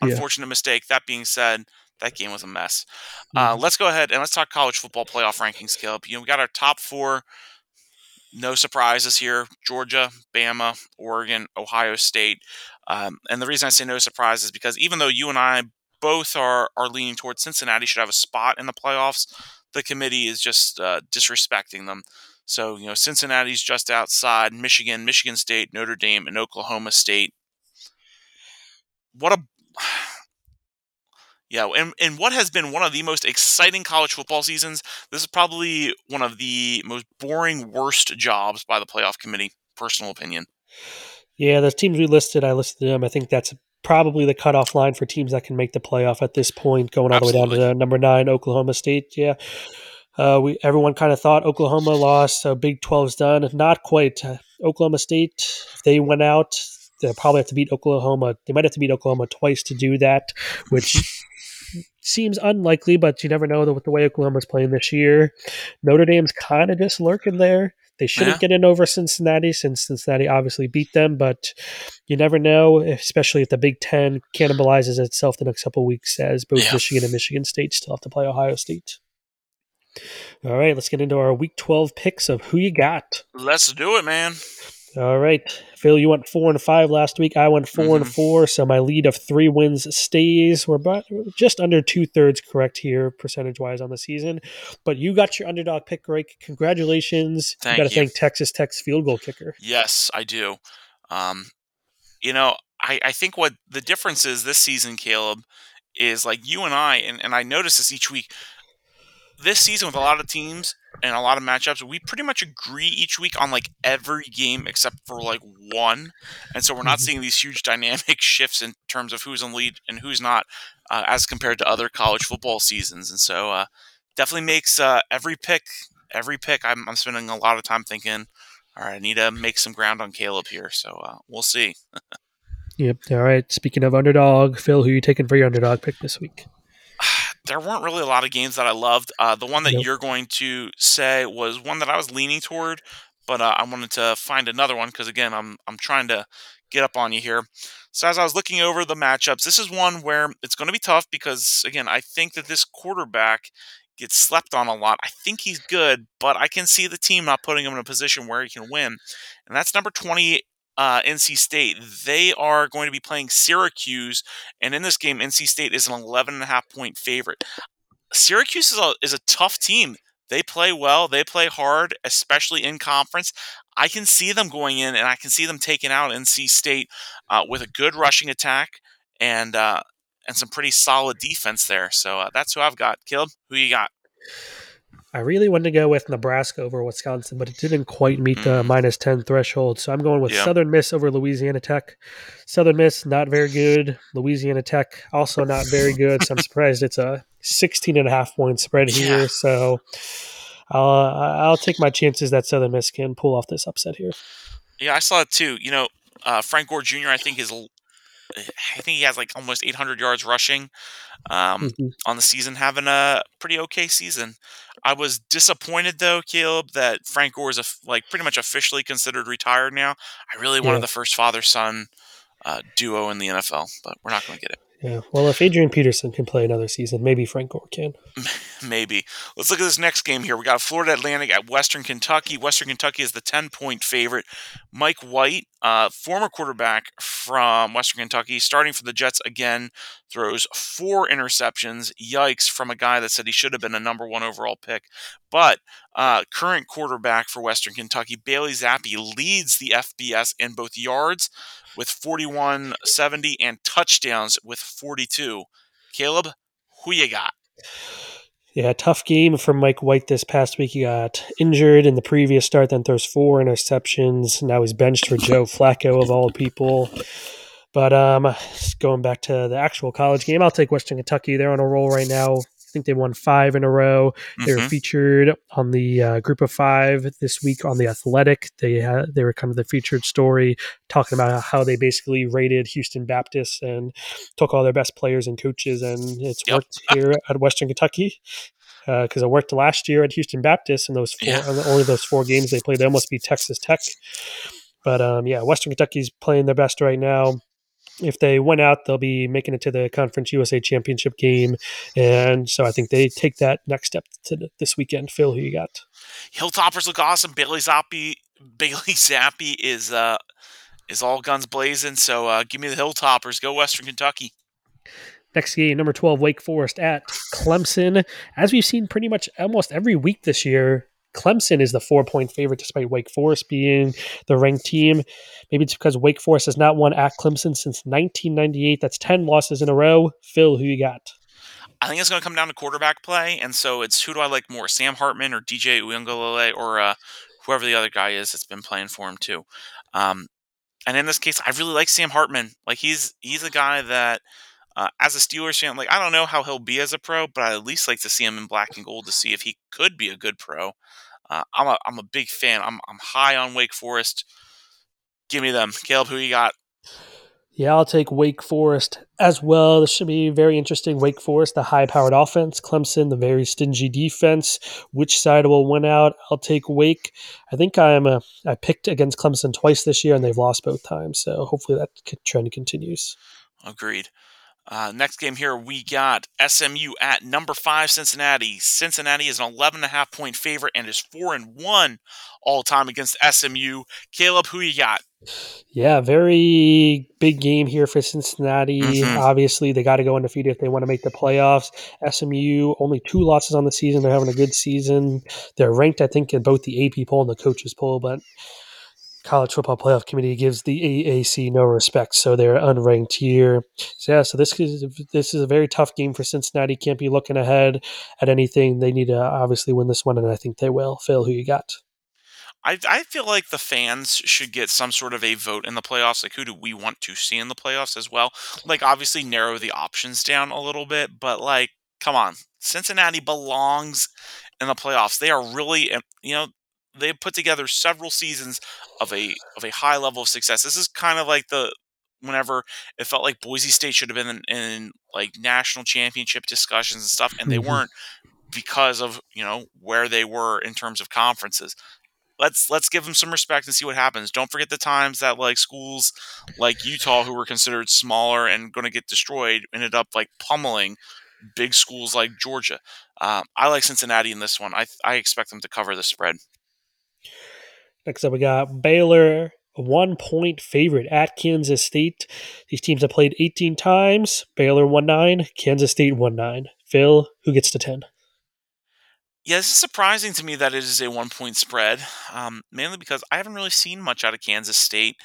unfortunate yeah. mistake. That being said, that game was a mess. Uh, mm-hmm. let's go ahead and let's talk college football playoff rankings, Caleb. You know, we got our top four. No surprises here: Georgia, Bama, Oregon, Ohio State. Um, and the reason I say no surprise is because even though you and I both are are leaning towards Cincinnati should have a spot in the playoffs, the committee is just uh, disrespecting them. So you know Cincinnati's just outside Michigan, Michigan State, Notre Dame, and Oklahoma State. What a (sighs) yeah, and, and what has been one of the most exciting college football seasons, this is probably one of the most boring, worst jobs by the playoff committee, personal opinion. Yeah, the teams we listed, I listed them. I think that's probably the cutoff line for teams that can make the playoff at this point, going all Absolutely. the way down to number nine, Oklahoma State. Yeah. Uh, we everyone kind of thought Oklahoma lost, so Big 12's done. Not quite. Uh, Oklahoma State, if they went out, they'll probably have to beat Oklahoma. They might have to beat Oklahoma twice to do that, which (laughs) seems unlikely, but you never know with the way Oklahoma's playing this year. Notre Dame's kind of just lurking there. They shouldn't yeah. get in over Cincinnati since Cincinnati obviously beat them, but you never know, especially if the Big Ten cannibalizes itself the next couple weeks as both yeah. Michigan and Michigan State still have to play Ohio State. All right, let's get into our Week 12 picks of who you got. Let's do it, man. All right, Phil, you went four and five last week. I went 4 mm-hmm. and four, so my lead of three wins stays. We're about, just under two thirds correct here, percentage wise, on the season. But you got your underdog pick right. Congratulations! Thank you got to thank Texas Tech's field goal kicker. Yes, I do. Um, you know, I, I think what the difference is this season, Caleb, is like you and I, and, and I notice this each week. This season with a lot of teams, and a lot of matchups, we pretty much agree each week on like every game except for like one, and so we're not mm-hmm. seeing these huge dynamic (laughs) shifts in terms of who's in lead and who's not, uh, as compared to other college football seasons. And so, uh, definitely makes uh, every pick, every pick. I'm, I'm, spending a lot of time thinking, all right, I need to make some ground on Caleb here. So uh, we'll see. (laughs) yep. All right. Speaking of underdog, Phil, who are you taking for your underdog pick this week? There weren't really a lot of games that I loved. Uh, the one that nope. you're going to say was one that I was leaning toward, but uh, I wanted to find another one because again, I'm I'm trying to get up on you here. So as I was looking over the matchups, this is one where it's going to be tough because again, I think that this quarterback gets slept on a lot. I think he's good, but I can see the team not putting him in a position where he can win, and that's number 20 uh, NC State. They are going to be playing Syracuse, and in this game, NC State is an 11 and a half point favorite. Syracuse is a, is a tough team. They play well, they play hard, especially in conference. I can see them going in, and I can see them taking out NC State uh, with a good rushing attack and uh, and some pretty solid defense there. So uh, that's who I've got. Caleb, who you got? I really wanted to go with Nebraska over Wisconsin, but it didn't quite meet the mm. minus 10 threshold. So I'm going with Southern Miss over Louisiana Tech. Southern Miss, not very good. Louisiana Tech, also not very (laughs) good. So I'm surprised it's a 16 and a half point spread here. Yeah. So I'll, I'll take my chances that Southern Miss can pull off this upset here. Yeah, I saw it too. You know, uh, Frank Gore Jr., I think, is I think he has like almost 800 yards rushing um, mm-hmm. on the season, having a pretty okay season. I was disappointed though, Caleb, that Frank Gore is a, like pretty much officially considered retired now. I really wanted the first father son uh, duo in the NFL, but we're not going to get it. Yeah. Well, if Adrian Peterson can play another season, maybe Frank Gore can. (laughs) maybe. Let's look at this next game here. We got Florida Atlantic at Western Kentucky. Western Kentucky is the 10 point favorite. Mike White, uh, former quarterback from Western Kentucky, starting for the Jets again, throws four interceptions. Yikes, from a guy that said he should have been a number one overall pick. But uh, current quarterback for Western Kentucky, Bailey Zappe, leads the FBS in both yards with 4170 and touchdowns with 42. Caleb, who you got? Yeah, tough game for Mike White this past week. He got injured in the previous start, then throws four interceptions. Now he's benched for Joe Flacco, of all people. But um, going back to the actual college game, I'll take Western Kentucky. They're on a roll right now I think they won five in a row. Mm-hmm. They were mm-hmm. featured on the uh, group of five this week on the Athletic. They they were kind of the featured story talking about how they basically rated Houston Baptist and took all their best players and coaches, and it's yep. worked here at Western Kentucky because uh, I worked last year at Houston Baptist, and those four, yeah. only those four games they played, they almost beat Texas Tech. But um, yeah, Western Kentucky's playing their best right now if they win out, they'll be making it to the Conference USA Championship game, and so I think they take that next step to this weekend. Phil, who you got? Hilltoppers look awesome. Bailey Zappe, Bailey Zappe is uh, is all guns blazing. So uh, give me the Hilltoppers. Go Western Kentucky. Next game, number 12, Wake Forest at Clemson. As we've seen pretty much almost every week this year, Clemson is the four point favorite despite Wake Forest being the ranked team. Maybe it's because Wake Forest has not won at Clemson since 1998. That's 10 losses in a row. Phil, who you got? I think it's going to come down to quarterback play. And so it's who do I like more, Sam Hartman or DJ Uiagalelei or uh, whoever the other guy is that's been playing for him too. Um, and in this case, I really like Sam Hartman. Like he's he's a guy that, uh, as a Steelers fan, like I don't know how he'll be as a pro, but I at least like to see him in black and gold to see if he could be a good pro. Uh, I'm a I'm a big fan. I'm I'm high on Wake Forest. Give me them, Caleb. Who you got? Yeah, I'll take Wake Forest as well. This should be very interesting. Wake Forest, the high powered offense, Clemson, the very stingy defense. Which side will win out? I'll take Wake. I think I'm a, I picked against Clemson twice this year and they've lost both times. So hopefully that trend continues. Agreed. Uh, next game here, we got SMU at number five Cincinnati. Cincinnati is an 11 and a half point favorite and is four and one all time against SMU. Caleb, who you got? Yeah, very big game here for Cincinnati. Mm-hmm. Obviously, they got to go undefeated if they want to make the playoffs. SMU only two losses on the season. They're having a good season. They're ranked, I think, in both the AP poll and the coaches poll, but college football playoff committee gives the AAC no respect, so they're unranked here. So yeah, so this is this is a very tough game for Cincinnati. Can't be looking ahead at anything. They need to obviously win this one, and I think they will. Phil, who you got? I, I feel like the fans should get some sort of a vote in the playoffs. Like, who do we want to see in the playoffs as well? Like, obviously, narrow the options down a little bit, but like, come on, Cincinnati belongs in the playoffs. They are really, you know, they put together several seasons of a of a high level of success. This is kind of like the whenever it felt like Boise State should have been in, in like national championship discussions and stuff, and they mm-hmm. weren't because of you know where they were in terms of conferences. Let's let's give them some respect and see what happens. Don't forget the times that like schools like Utah, who were considered smaller and going to get destroyed, ended up like pummeling big schools like Georgia. Um, I like Cincinnati in this one. I I expect them to cover the spread. Next up, we got Baylor, a one point favorite at Kansas State. These teams have played 18 times. Baylor won nine, Kansas State won nine. Phil, who gets to 10? Yeah, this is surprising to me that it is a one point spread, um, mainly because I haven't really seen much out of Kansas State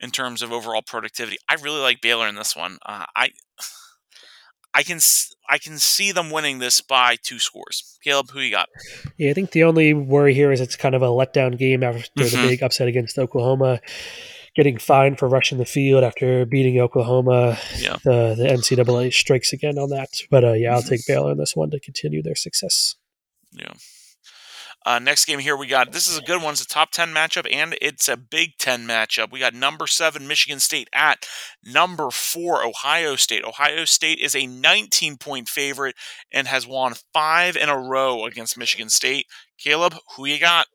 in terms of overall productivity. I really like Baylor in this one. Uh, I I can I can see them winning this by two scores. Caleb, who you got? Yeah, I think the only worry here is it's kind of a letdown game after mm-hmm. the big upset against Oklahoma. Getting fined for rushing the field after beating Oklahoma. Yeah. The, the NCAA strikes again on that. But uh, yeah, I'll take Baylor in this one to continue their success. Yeah. Uh, next game here we got this is a good one. It's a top ten matchup and it's a Big Ten matchup. We got number seven Michigan State at number four Ohio State. Ohio State is a 19 point favorite and has won five in a row against Michigan State. Caleb, who you got?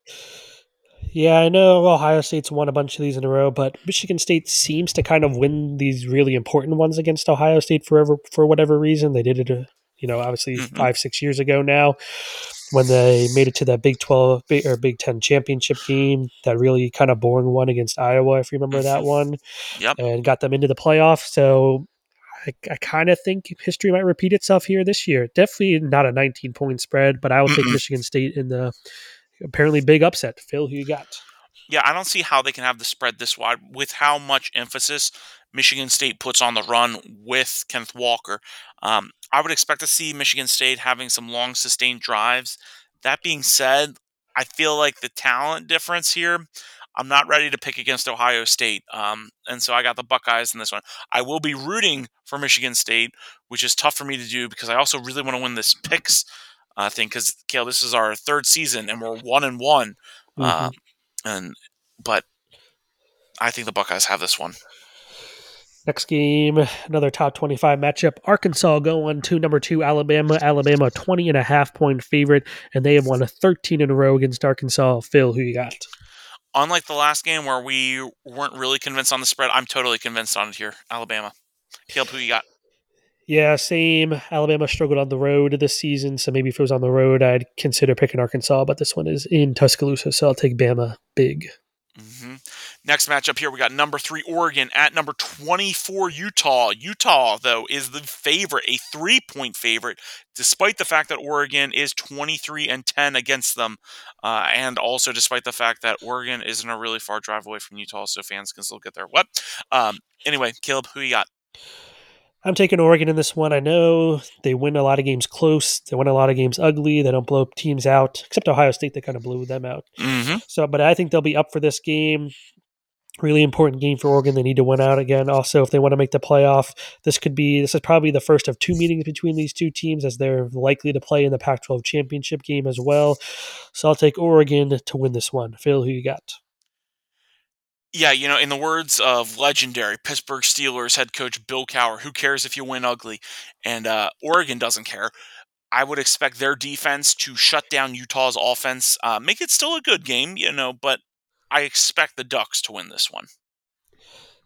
Yeah, I know Ohio State's won a bunch of these in a row, but Michigan State seems to kind of win these really important ones against Ohio State forever for whatever reason. They did it, uh, you know, obviously mm-hmm. five six years ago now when they made it to that Big 12 or Big 10 championship game, that really kind of boring one against Iowa, if you remember that mm-hmm. one. Yep. And got them into the playoff. So I, I kind of think history might repeat itself here this year. Definitely not a 19 point spread, but I will take Michigan State in the apparently big upset. Phil, who you got? Yeah, I don't see how they can have the spread this wide with how much emphasis Michigan State puts on the run with Kenneth Walker. Um, I would expect to see Michigan State having some long sustained drives. That being said, I feel like the talent difference here, I'm not ready to pick against Ohio State. Um, and so I got the Buckeyes in this one. I will be rooting for Michigan State, which is tough for me to do because I also really want to win this picks uh, thing because, Kale, this is our third season and we're one and one. Mm-hmm. Uh, and but I think the Buckeyes have this one. Next game, another top 25 matchup. Arkansas going to number two, Alabama. Alabama, 20 and a half point favorite, and they have won a 13 in a row against Arkansas. Phil, who you got? Unlike the last game where we weren't really convinced on the spread, I'm totally convinced on it here. Alabama. Caleb, who you got? Yeah, same. Alabama struggled on the road this season, so maybe if it was on the road, I'd consider picking Arkansas, but this one is in Tuscaloosa, so I'll take Bama big. Mm-hmm. Next matchup here, we got number three Oregon at number 24 Utah. Utah, though, is the favorite, a three point favorite, despite the fact that Oregon is 23 and 10 against them. Uh, and also despite the fact that Oregon isn't a really far drive away from Utah, so fans can still get there. What? Um, anyway, Caleb, who you got? I'm taking Oregon in this one. I know they win a lot of games close. They win a lot of games ugly. They don't blow teams out, except Ohio State. They kind of blew them out. Mm-hmm. So, but I think they'll be up for this game. Really important game for Oregon. They need to win out again. Also, if they want to make the playoff, this could be this is probably the first of two meetings between these two teams, as they're likely to play in the Pac-12 championship game as well. So I'll take Oregon to win this one. Phil, who you got? Yeah, you know, in the words of legendary Pittsburgh Steelers head coach Bill Cowher, who cares if you win ugly? And uh, Oregon doesn't care. I would expect their defense to shut down Utah's offense, uh, make it still a good game, you know, but I expect the Ducks to win this one.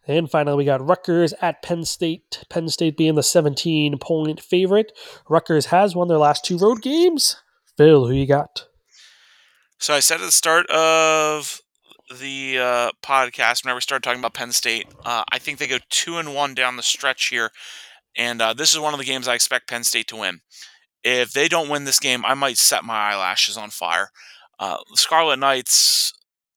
And finally, we got Rutgers at Penn State. Penn State being the 17 point favorite. Rutgers has won their last two road games. Phil, who you got? So I said at the start of the uh, podcast whenever we started talking about Penn State. Uh, I think they go two and one down the stretch here, and uh, this is one of the games I expect Penn State to win. If they don't win this game, I might set my eyelashes on fire. Uh, the Scarlet Knights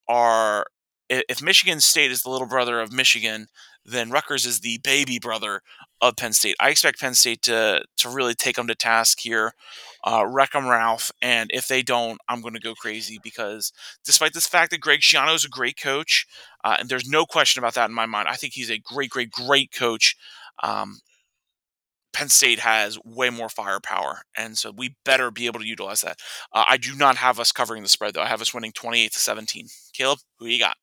are. If Michigan State is the little brother of Michigan, then Rutgers is the baby brother of Penn State. I expect Penn State to to really take them to task here uh, wreck them, Ralph. And if they don't, I'm going to go crazy because despite this fact that Greg Schiano is a great coach, uh, and there's no question about that in my mind, I think he's a great, great, great coach. Um, Penn State has way more firepower, and so we better be able to utilize that. Uh, I do not have us covering the spread though. I have us winning 28 to 17. Caleb, who you got?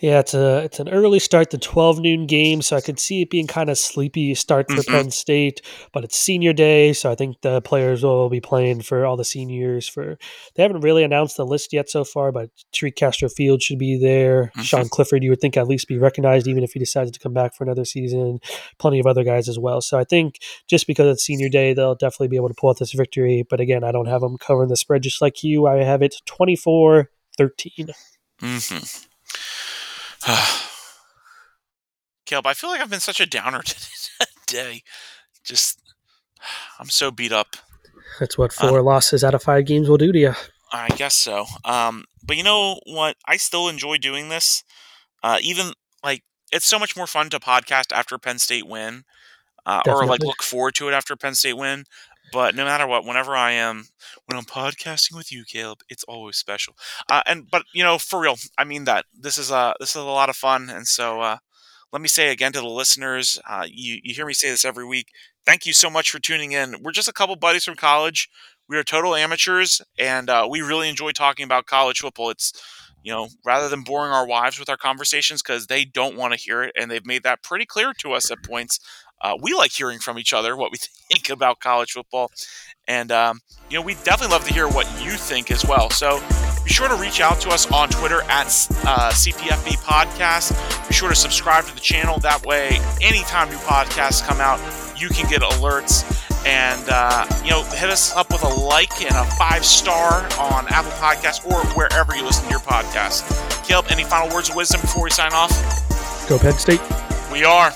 Yeah, it's a it's an early start, the twelve noon game, so I could see it being kind of sleepy start for mm-hmm. Penn State. But it's senior day, so I think the players will be playing for all the seniors. For they haven't really announced the list yet so far, but Tariq Castro Field should be there. Mm-hmm. Sean Clifford, you would think at least be recognized, even if he decides to come back for another season. Plenty of other guys as well. So I think just because it's senior day, they'll definitely be able to pull out this victory. But again, I don't have them covering the spread just like you. I have it 24 13. Mm-hmm. (sighs) Caleb, I feel like I've been such a downer (laughs) today. Just, I'm so beat up. That's what four uh, losses out of five games will do to you. I guess so. Um, but you know what? I still enjoy doing this. Uh, even like it's so much more fun to podcast after Penn State win. uh, or like look forward to it after Penn State win. But no matter what, whenever I am when I'm podcasting with you, Caleb, it's always special. Uh, and but you know, for real, I mean that this is a this is a lot of fun, and so uh, let me say again to the listeners, uh, you you hear me say this every week. Thank you so much for tuning in. We're just a couple buddies from college. We are total amateurs, and uh, we really enjoy talking about college football. It's you know, rather than boring our wives with our conversations because they don't want to hear it, and they've made that pretty clear to us at points. Uh, we like hearing from each other what we (laughs) think about college football. And, um, you know, we definitely love to hear what you think as well. So be sure to reach out to us on Twitter at uh, CPFB Podcast. Be sure to subscribe to the channel. That way, anytime new podcasts come out, you can get alerts. And, uh, you know, hit us up with a like and a five star on Apple Podcasts or wherever you listen to your podcast. Caleb, any final words of wisdom before we sign off? Go Penn State. We are.